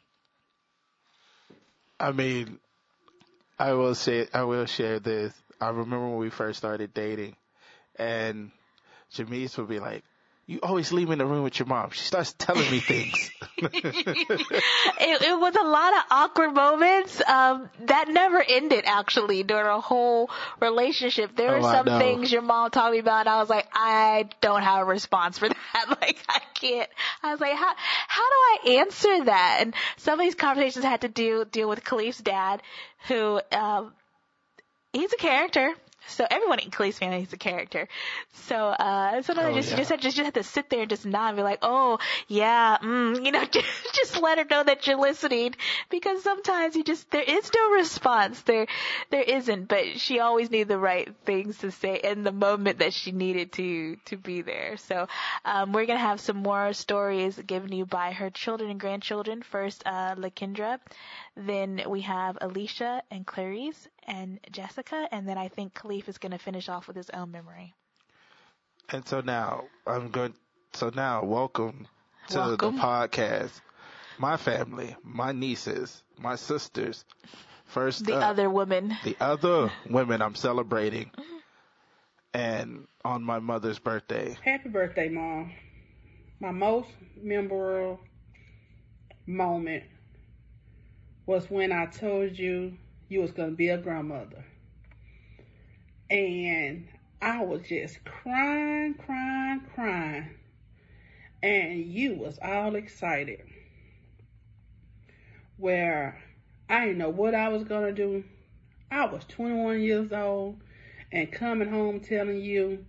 I mean, I will say, I will share this. I remember when we first started dating and Jamese would be like, you always leave me in the room with your mom. She starts telling me things. [laughs] [laughs] it, it was a lot of awkward moments. Um, that never ended actually during our whole relationship. There Oh, were I some things your mom talked me about. And I was like, I don't have a response for [laughs] that. Like, I can't. I was like, how how do I answer that? And some of these conversations had to do deal with Caliph's dad, who um, he's a character. So everyone in Caliph's family is a character. So uh sometimes Oh, just yeah. just have, just just have to sit there and just nod and be like, oh yeah, mm, [laughs] you know, just, [laughs] just let her know that you're listening because sometimes you just there is no response. There there isn't, but she always knew the right things to say in the moment that she needed to to be there. So um we're gonna have some more stories given you by her children and grandchildren. First, uh Lakendra, then we have Alicia and Clarice and Jessica, and then I think Caliph is going to finish off with his own memory. And so now I'm going. So now, welcome to Welcome. the podcast. My family, my nieces, my sisters. First, The up, other woman. the other women I'm celebrating, and on my mother's birthday. Happy birthday, Mom. My most memorable moment was when I told you you was going to be a grandmother. And I was just crying, crying, crying. And you was all excited. Where I didn't know what I was going to do. I was 21 years old and coming home telling you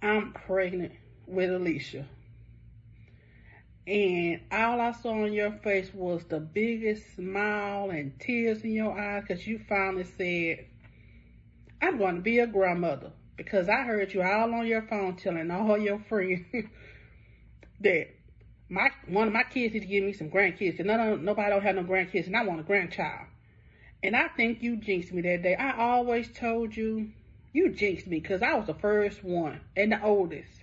I'm pregnant with Alicia. And all I saw on your face was the biggest smile and tears in your eyes because you finally said, I'm going to be a grandmother. Because I heard you all on your phone telling all your friends [laughs] that my one of my kids need to give me some grandkids. Cause none nobody don't have no grandkids and I want a grandchild. And I think you jinxed me that day. I always told you, you jinxed me because I was the first one and the oldest.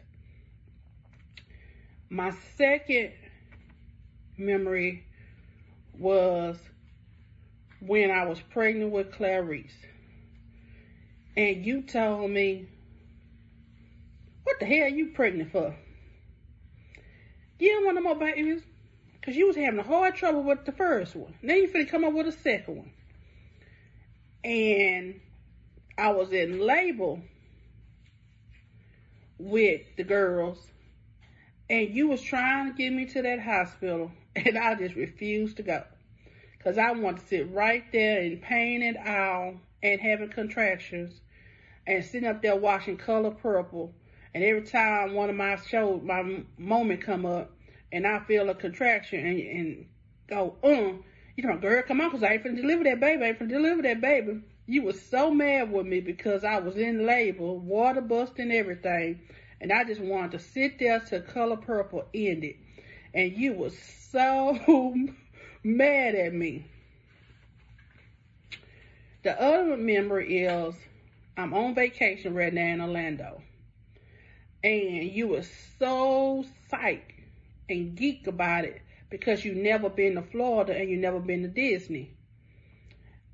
My second memory was when I was pregnant with Clarice. And you told me, what the hell are you pregnant for? You don't want no more babies? Because you was having a hard trouble with the first one. Now you finna come up with a second one. And I was in label with the girls and you was trying to get me to that hospital [laughs] and I just refused to go. Cause I wanted to sit right there in pain and awe and having contractions and sitting up there watching Color Purple. And every time one of my shows, my moment come up and I feel a contraction and, and go, uh, you know, girl, come on, cause I ain't finna deliver that baby. I ain't finna deliver that baby. You was so mad with me because I was in labor, water busting everything. And I just wanted to sit there till Color Purple ended. And you were so [laughs] mad at me. The other memory is I'm on vacation right now in Orlando. And you were so psyched and geek about it because you never been to Florida and you never been to Disney.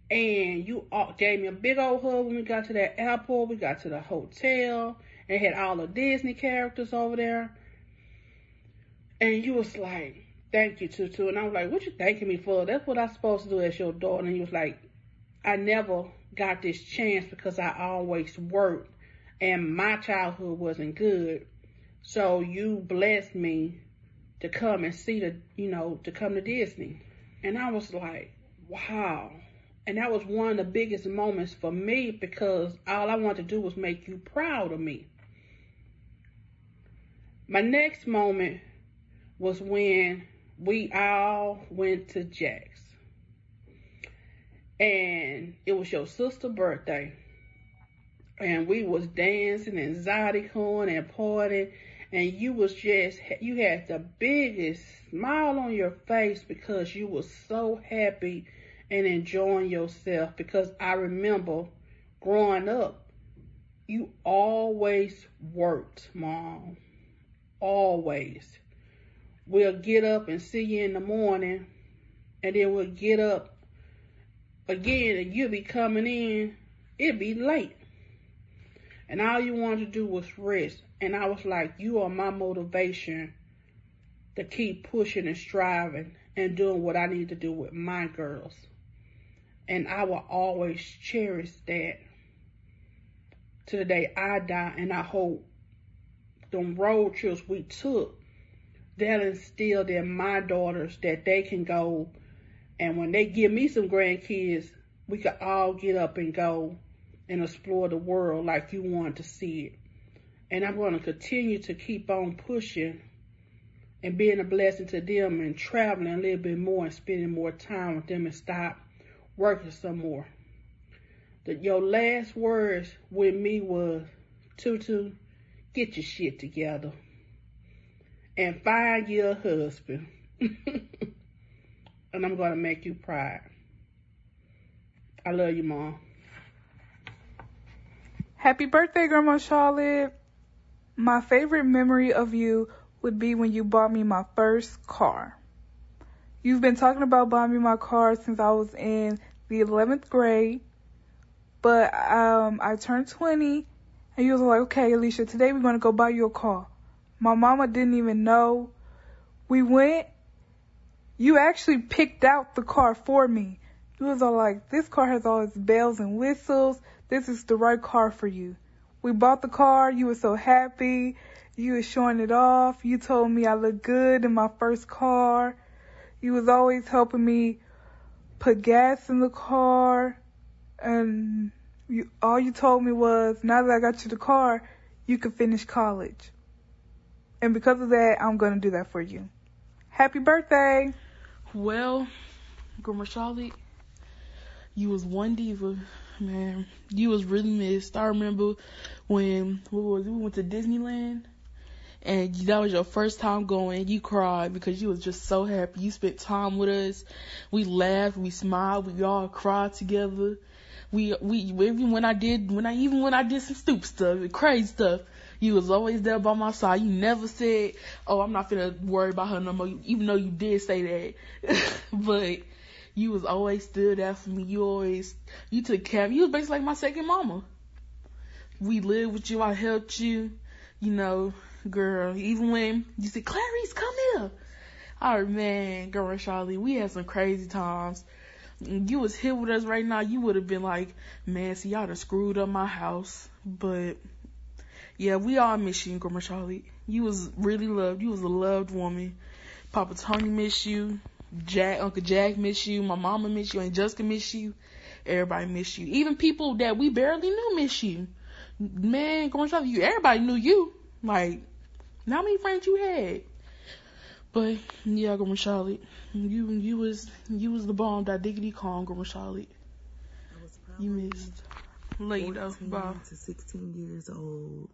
And you all gave me a big old hug when we got to that airport. We got to the hotel and had all the Disney characters over there. And you was like, thank you, Tutu. And I was like, what you thanking me for? That's what I'm supposed to do as your daughter. And you was like, I never got this chance because I always worked and my childhood wasn't good. So you blessed me to come and see the, you know, to come to Disney. And I was like, wow. And that was one of the biggest moments for me because all I wanted to do was make you proud of me. My next moment was when we all went to Jack's. And it was your sister's birthday. And we was dancing and zydecoing and partying. And you was just, you had the biggest smile on your face because you was so happy and enjoying yourself. Because I remember growing up, you always worked, mom. Always. We'll get up and see you in the morning, and then we'll get up again, and you'll be coming in. It'll be late. And all you wanted to do was rest. And I was like, you are my motivation to keep pushing and striving and doing what I need to do with my girls. And I will always cherish that to the day I die. And I hope them road trips we took, that instilled in my daughters that they can go. And when they give me some grandkids, we could all get up and go and explore the world like you want to see it. And I'm going to continue to keep on pushing and being a blessing to them and traveling a little bit more and spending more time with them and stop working some more. The, your last words with me was, Tutu, get your shit together and find your husband. [laughs] and I'm going to make you proud. I love you, Mom. Happy birthday, Grandma Charlotte. My favorite memory of you would be when you bought me my first car. You've been talking about buying me my car since I was in the 11th grade, but um, I turned 20, and you was like, okay, Alicia, today we're going to go buy you a car. My mama didn't even know. We went. You actually picked out the car for me. You was all like, this car has all its bells and whistles. This is the right car for you. We bought the car. You were so happy. You was showing it off. You told me I looked good in my first car. You was always helping me put gas in the car. And you, all you told me was, now that I got you the car, you can finish college. And because of that, I'm going to do that for you. Happy birthday! Well, Grandma Charlotte, you was one diva, man. You was really missed. I remember when was we went to Disneyland, and that was your first time going. You cried because you was just so happy. You spent time with us. We laughed, we smiled, we all cried together. We we even when I did when I even when I did some stupid stuff, crazy stuff, you was always there by my side. You never said, "Oh, I'm not gonna worry about her no more," even though you did say that. [laughs] but you was always stood there for me. You always you took care of me. You was basically like my second mama. We lived with you. I helped you. You know, girl. Even when you said, "Clarice, come here." Oh man, girl, Charlie, we had some crazy times. You was here with us right now, you would have been like, man, see, y'all done screwed up my house. But yeah, we all miss you, Grandma Charlie. You was really loved. You was a loved woman. Papa Tony miss you. Jack, Uncle Jack miss you. My mama miss you. Aunt Jessica miss you. Everybody miss you. Even people that we barely knew miss you. Man, Grandma Charlie, you everybody knew you. Like, how many friends you had? But yeah, Grandma Charlotte, you you was you was the bomb. That diggity Kong, Grandma Charlotte. You missed. Later, bye. to 16 years old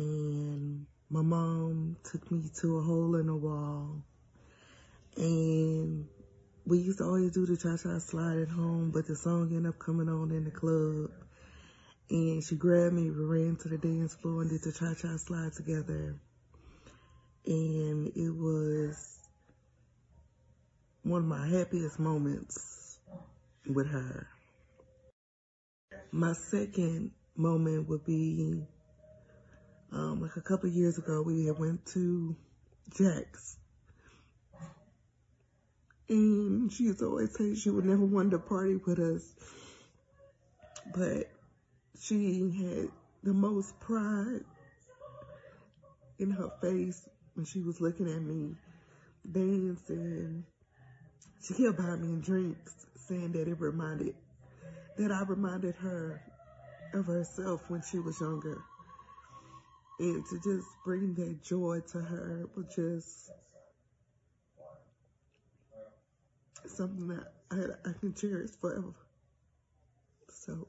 and my mom took me to a hole in the wall. And we used to always do the cha-cha slide at home, but the song ended up coming on in the club. And she grabbed me, we ran to the dance floor and did the cha-cha slide together. And it was one of my happiest moments with her. My second moment would be um, like a couple years ago, we had went to Jack's. And she used to always say she would never want to party with us. But she had the most pride in her face she was looking at me dancing. She kept buying me drinks, saying that it reminded, that I reminded her of herself when she was younger and to just bring that joy to her was just something that I, I can cherish forever. So.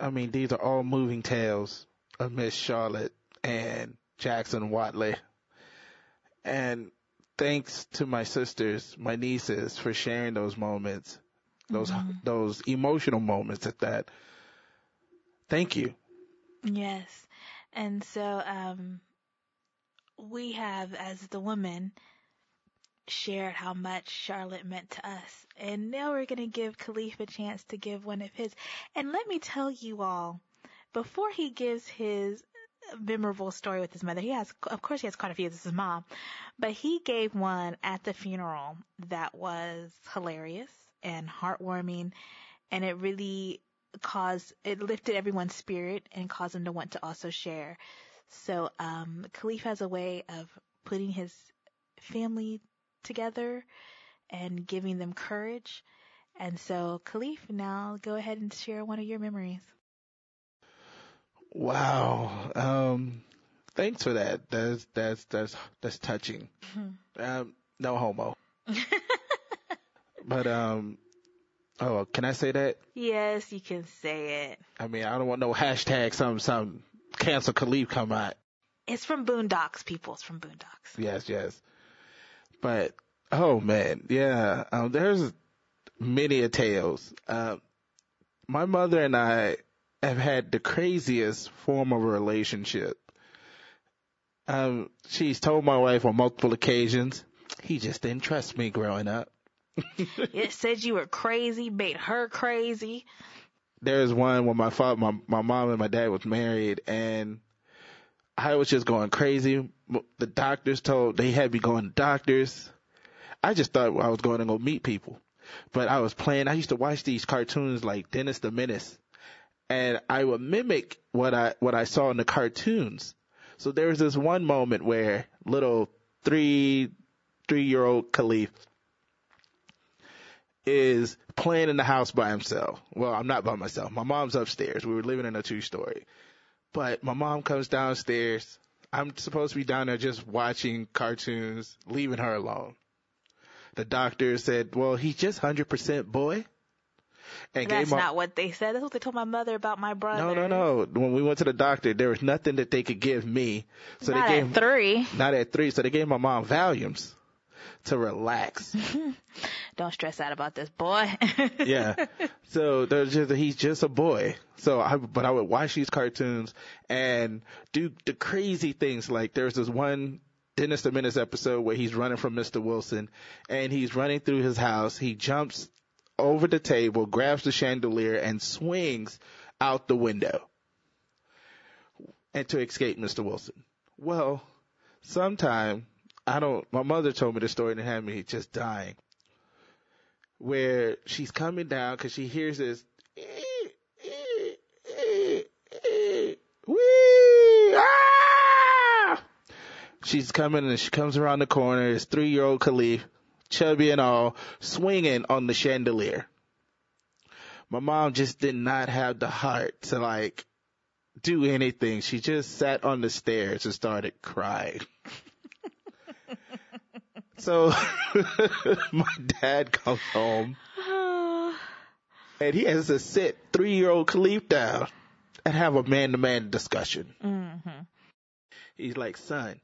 I mean, these are all moving tales of Miss Charlotte and Jackson Watley. And thanks to my sisters, my nieces for sharing those moments, those, mm-hmm. those emotional moments at that Thank you. Yes. And so, um, we have, as the woman, shared how much Charlotte meant to us. And now we're going to give Caliph a chance to give one of his. And let me tell you all, before he gives his memorable story with his mother, he has, of course, he has quite a few. This is his mom, but he gave one at the funeral that was hilarious and heartwarming. And it really caused it lifted everyone's spirit and caused them to want to also share. So um, Caliph has a way of putting his family together and giving them courage. And so, Caliph, now go ahead and share one of your memories. Wow. Um, thanks for that. That's that's that's that's touching. Mm-hmm. Um, no homo. [laughs] but um, oh, can I say that? Yes, you can say it. I mean, I don't want no hashtag some some cancel Caliph come out. It's from Boondocks, people. It's from Boondocks. Yes, yes. But oh man, yeah. Um, there's many a tales. Um, my mother and I have had the craziest form of a relationship. Um, she's told my wife on multiple occasions, he just didn't trust me growing up. [laughs] it said you were crazy, made her crazy. There's one when my father, my, my mom and my dad was married and I was just going crazy. The doctors told, they had me going to doctors. I just thought I was going to go meet people. But I was playing, I used to watch these cartoons like Dennis the Menace and I would mimic what I, what I saw in the cartoons. So there was this one moment where little three, three year old Caliph is playing in the house by himself. Well, I'm not by myself. My mom's upstairs. We were living in a two story. But my mom comes downstairs. I'm supposed to be down there just watching cartoons, leaving her alone. The doctor said, well, he's just 100% boy. And That's not what they said. That's what they told my mother about my brother. No, no, no. When we went to the doctor, there was nothing that they could give me. So not they gave, at three. Not at three. So they gave my mom Valiums to relax. [laughs] Don't stress out about this boy. [laughs] yeah. So there's just, he's just a boy. So I, but I would watch these cartoons and do the crazy things. Like there's this one Dennis the Menace episode where he's running from Mr. Wilson and he's running through his house. He jumps over the table, grabs the chandelier and swings out the window and to escape Mr. Wilson. Well, sometime I don't, my mother told me the story and it had me just dying where she's coming down because she hears this. Ah! She's coming and she comes around the corner. It's three year old Caliph, chubby and all, swinging on the chandelier. My mom just did not have the heart to like do anything. She just sat on the stairs and started crying. [laughs] So [laughs] my dad comes home [sighs] and he has to sit three year old Caliph down and have a man to man discussion. Mm-hmm. He's like, son,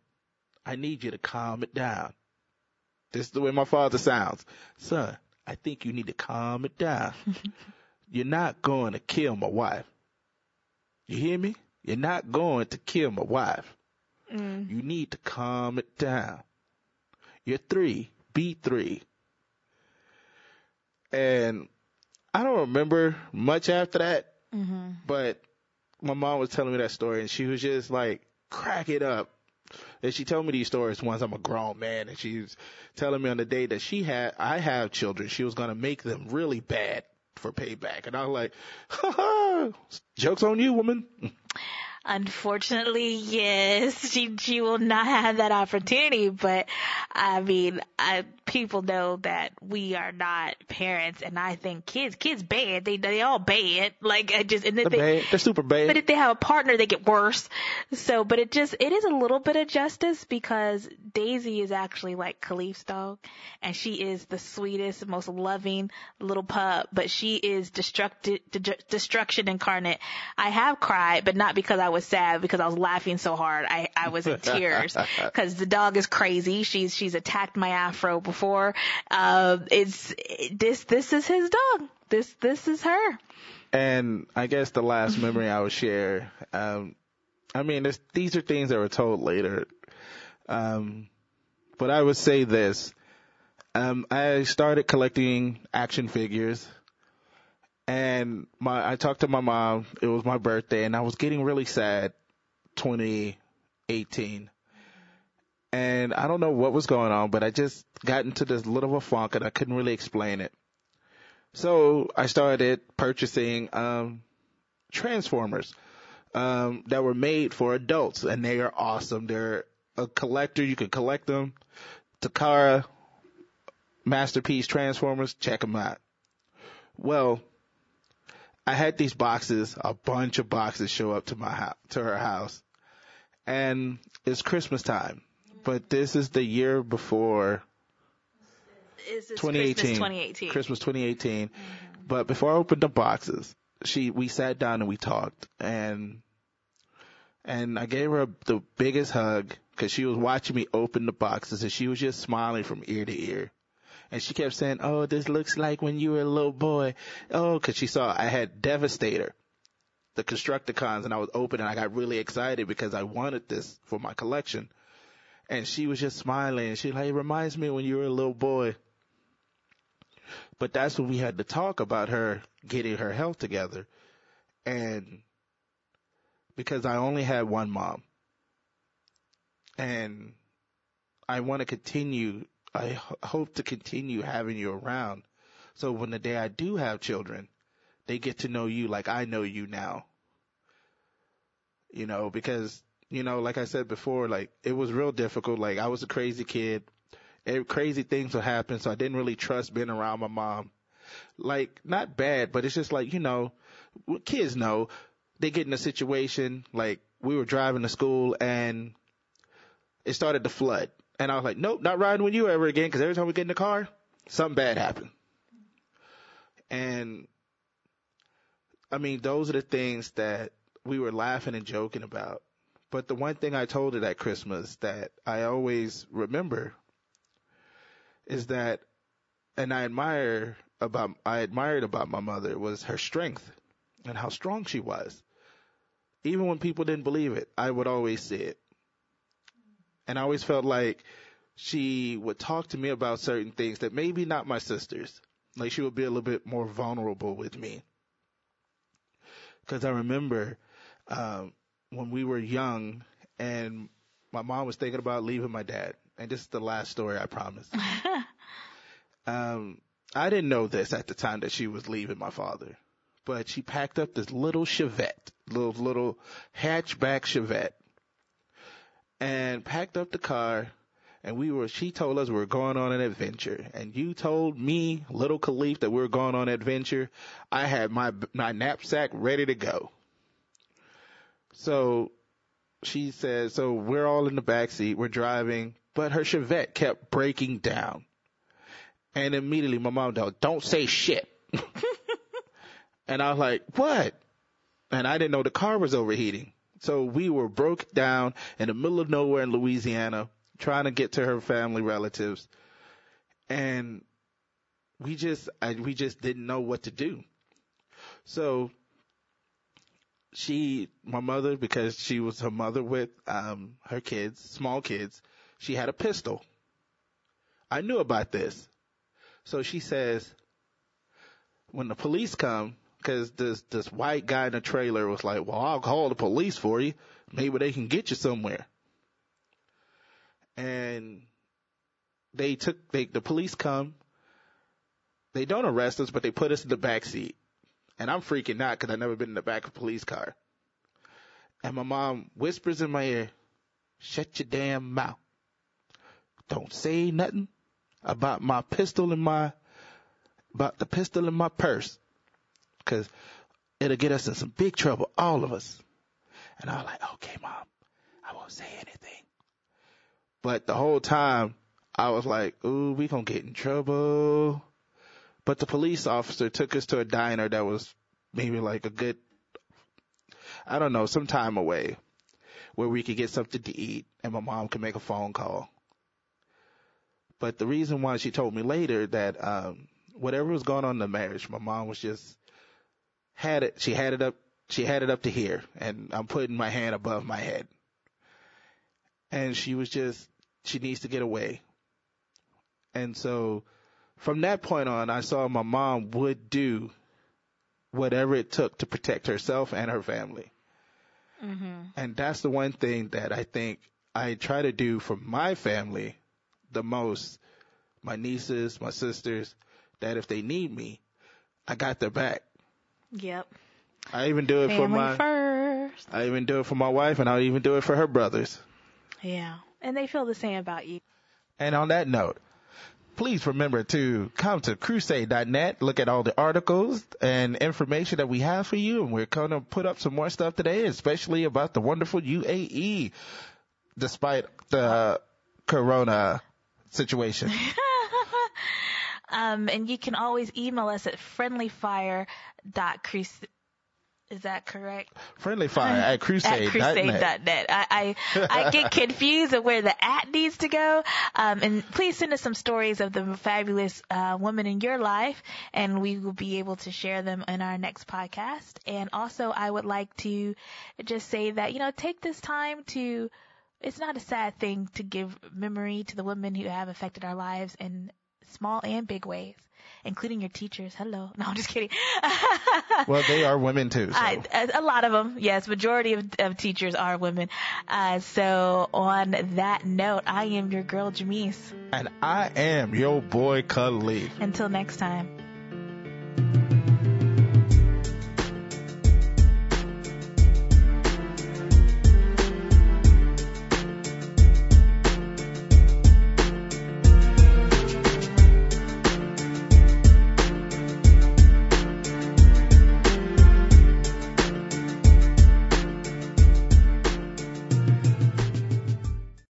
I need you to calm it down. This is the way my father sounds. Son, I think you need to calm it down. [laughs] You're not going to kill my wife. You hear me? You're not going to kill my wife. Mm. You need to calm it down. You're three. Be three. And I don't remember much after that, mm-hmm. but my mom was telling me that story and she was just like, crack it up. And she told me these stories once I'm a grown man and she was telling me on the day that she had, I have children, she was going to make them really bad for payback. And I was like, [laughs] ha ha, joke's on you, woman. [laughs] Unfortunately, yes, she she will not have that opportunity. But I mean, I, people know that we are not parents, and I think kids kids bad. They they all bad. Like I just and they're they, bad. They're super bad. But if they have a partner, they get worse. So, but it just it is a little bit of justice because Daisy is actually like Caliph's dog, and she is the sweetest, most loving little pup. But she is destructed, de- destruction incarnate. I have cried, but not because I was sad because I was laughing so hard. I, I was in tears [laughs] because the dog is crazy. She's, she's attacked my afro before. Uh, it's, this, this is his dog. This, this is her. And I guess the last [laughs] memory I would share, um, I mean, these are things that were told later. Um, but I would say this. Um, I started collecting action figures and my I talked to my mom. It was my birthday, and I was getting really sad. 2018, and I don't know what was going on, but I just got into this little of a funk, and I couldn't really explain it. So I started purchasing um, Transformers um, that were made for adults, and they are awesome. They're a collector. You can collect them. Takara, Masterpiece Transformers, check them out. Well, I had these boxes, a bunch of boxes show up to my house, to her house. And it's Christmas time, but this is the year before Is this 2018. Christmas 2018? Christmas 2018. Mm-hmm. But before I opened the boxes, she, we sat down and we talked and, and I gave her the biggest hug because she was watching me open the boxes and she was just smiling from ear to ear. And she kept saying, oh, this looks like when you were a little boy. Oh, cause she saw I had Devastator, the Constructicons and I was opening. I got really excited because I wanted this for my collection. And she was just smiling and she like, it reminds me when you were a little boy. But that's when we had to talk about her getting her health together. And because I only had one mom and I want to continue, I hope to continue having you around. So when the day I do have children, they get to know you like I know you now. You know, because, you know, like I said before, like it was real difficult. Like I was a crazy kid. Eh, crazy things would happen. So I didn't really trust being around my mom. Like not bad, but it's just like, you know, kids know they get in a situation like we were driving to school and it started to flood. And I was like, nope, not riding with you ever again because every time we get in the car, something bad happened. And I mean, those are the things that we were laughing and joking about. But the one thing I told her that Christmas that I always remember is that, and I admire about, I admired about my mother was her strength and how strong she was. Even when people didn't believe it, I would always see it. And I always felt like she would talk to me about certain things that maybe not my sisters. Like she would be a little bit more vulnerable with me. Cause I remember, um, when we were young and my mom was thinking about leaving my dad. And this is the last story, I promise. [laughs] um, I didn't know this at the time that she was leaving my father, but she packed up this little Chevette, little, little hatchback Chevette and packed up the car and we were, she told us we were going on an adventure and you told me, little Caliph, that we were going on an adventure. I had my, my knapsack ready to go. So she said, so we're all in the back seat, we're driving, but her Chevette kept breaking down. And immediately my mom told, don't say shit. [laughs] and I was like, what? And I didn't know the car was overheating. So we were broke down in the middle of nowhere in Louisiana, trying to get to her family relatives. And we just, I, we just didn't know what to do. So she, my mother, because she was her mother with, um, her kids, small kids, she had a pistol. I knew about this. So she says, when the police come, cause this, this white guy in the trailer was like, well, I'll call the police for you. Maybe they can get you somewhere. And they took, they, the police come. They don't arrest us, but they put us in the back seat. And I'm freaking out cause I've never been in the back of a police car. And my mom whispers in my ear, shut your damn mouth. Don't say nothing about my pistol in my, about the pistol in my purse. Cause it'll get us in some big trouble, all of us. And I was like, okay, mom, I won't say anything. But the whole time I was like, ooh, we gonna get in trouble. But the police officer took us to a diner that was maybe like a good, I don't know, some time away where we could get something to eat and my mom could make a phone call. But the reason why she told me later that, um, whatever was going on in the marriage, my mom was just, had it, she had it up, she had it up to here and I'm putting my hand above my head. And she was just, she needs to get away. And so from that point on, I saw my mom would do whatever it took to protect herself and her family. Mm-hmm. And that's the one thing that I think I try to do for my family the most, my nieces, my sisters, that if they need me, I got their back. Yep. I even do it for Family my, first. I even do it for my wife and I'll even do it for her brothers. Yeah. And they feel the same about you. And on that note, please remember to come to crusade.net, look at all the articles and information that we have for you. And we're going to put up some more stuff today, especially about the wonderful UAE, despite the corona situation. [laughs] um, and you can always email us at friendlyfire.crusade is that correct? Friendly fire [laughs] at crusade. At crusade.net. I, I, I get [laughs] confused of where the at needs to go. Um, and please send us some stories of the fabulous uh, women in your life, and we will be able to share them in our next podcast. And also, I would like to just say that, you know, take this time to, it's not a sad thing to give memory to the women who have affected our lives in small and big ways including your teachers. Hello. [laughs] No, I'm just kidding. [laughs] well, they are women too. So. A lot of them, yes. Majority of, of teachers are women. Uh, so on that note, I am your girl Jamese. And I am your boy Caliph. Until next time.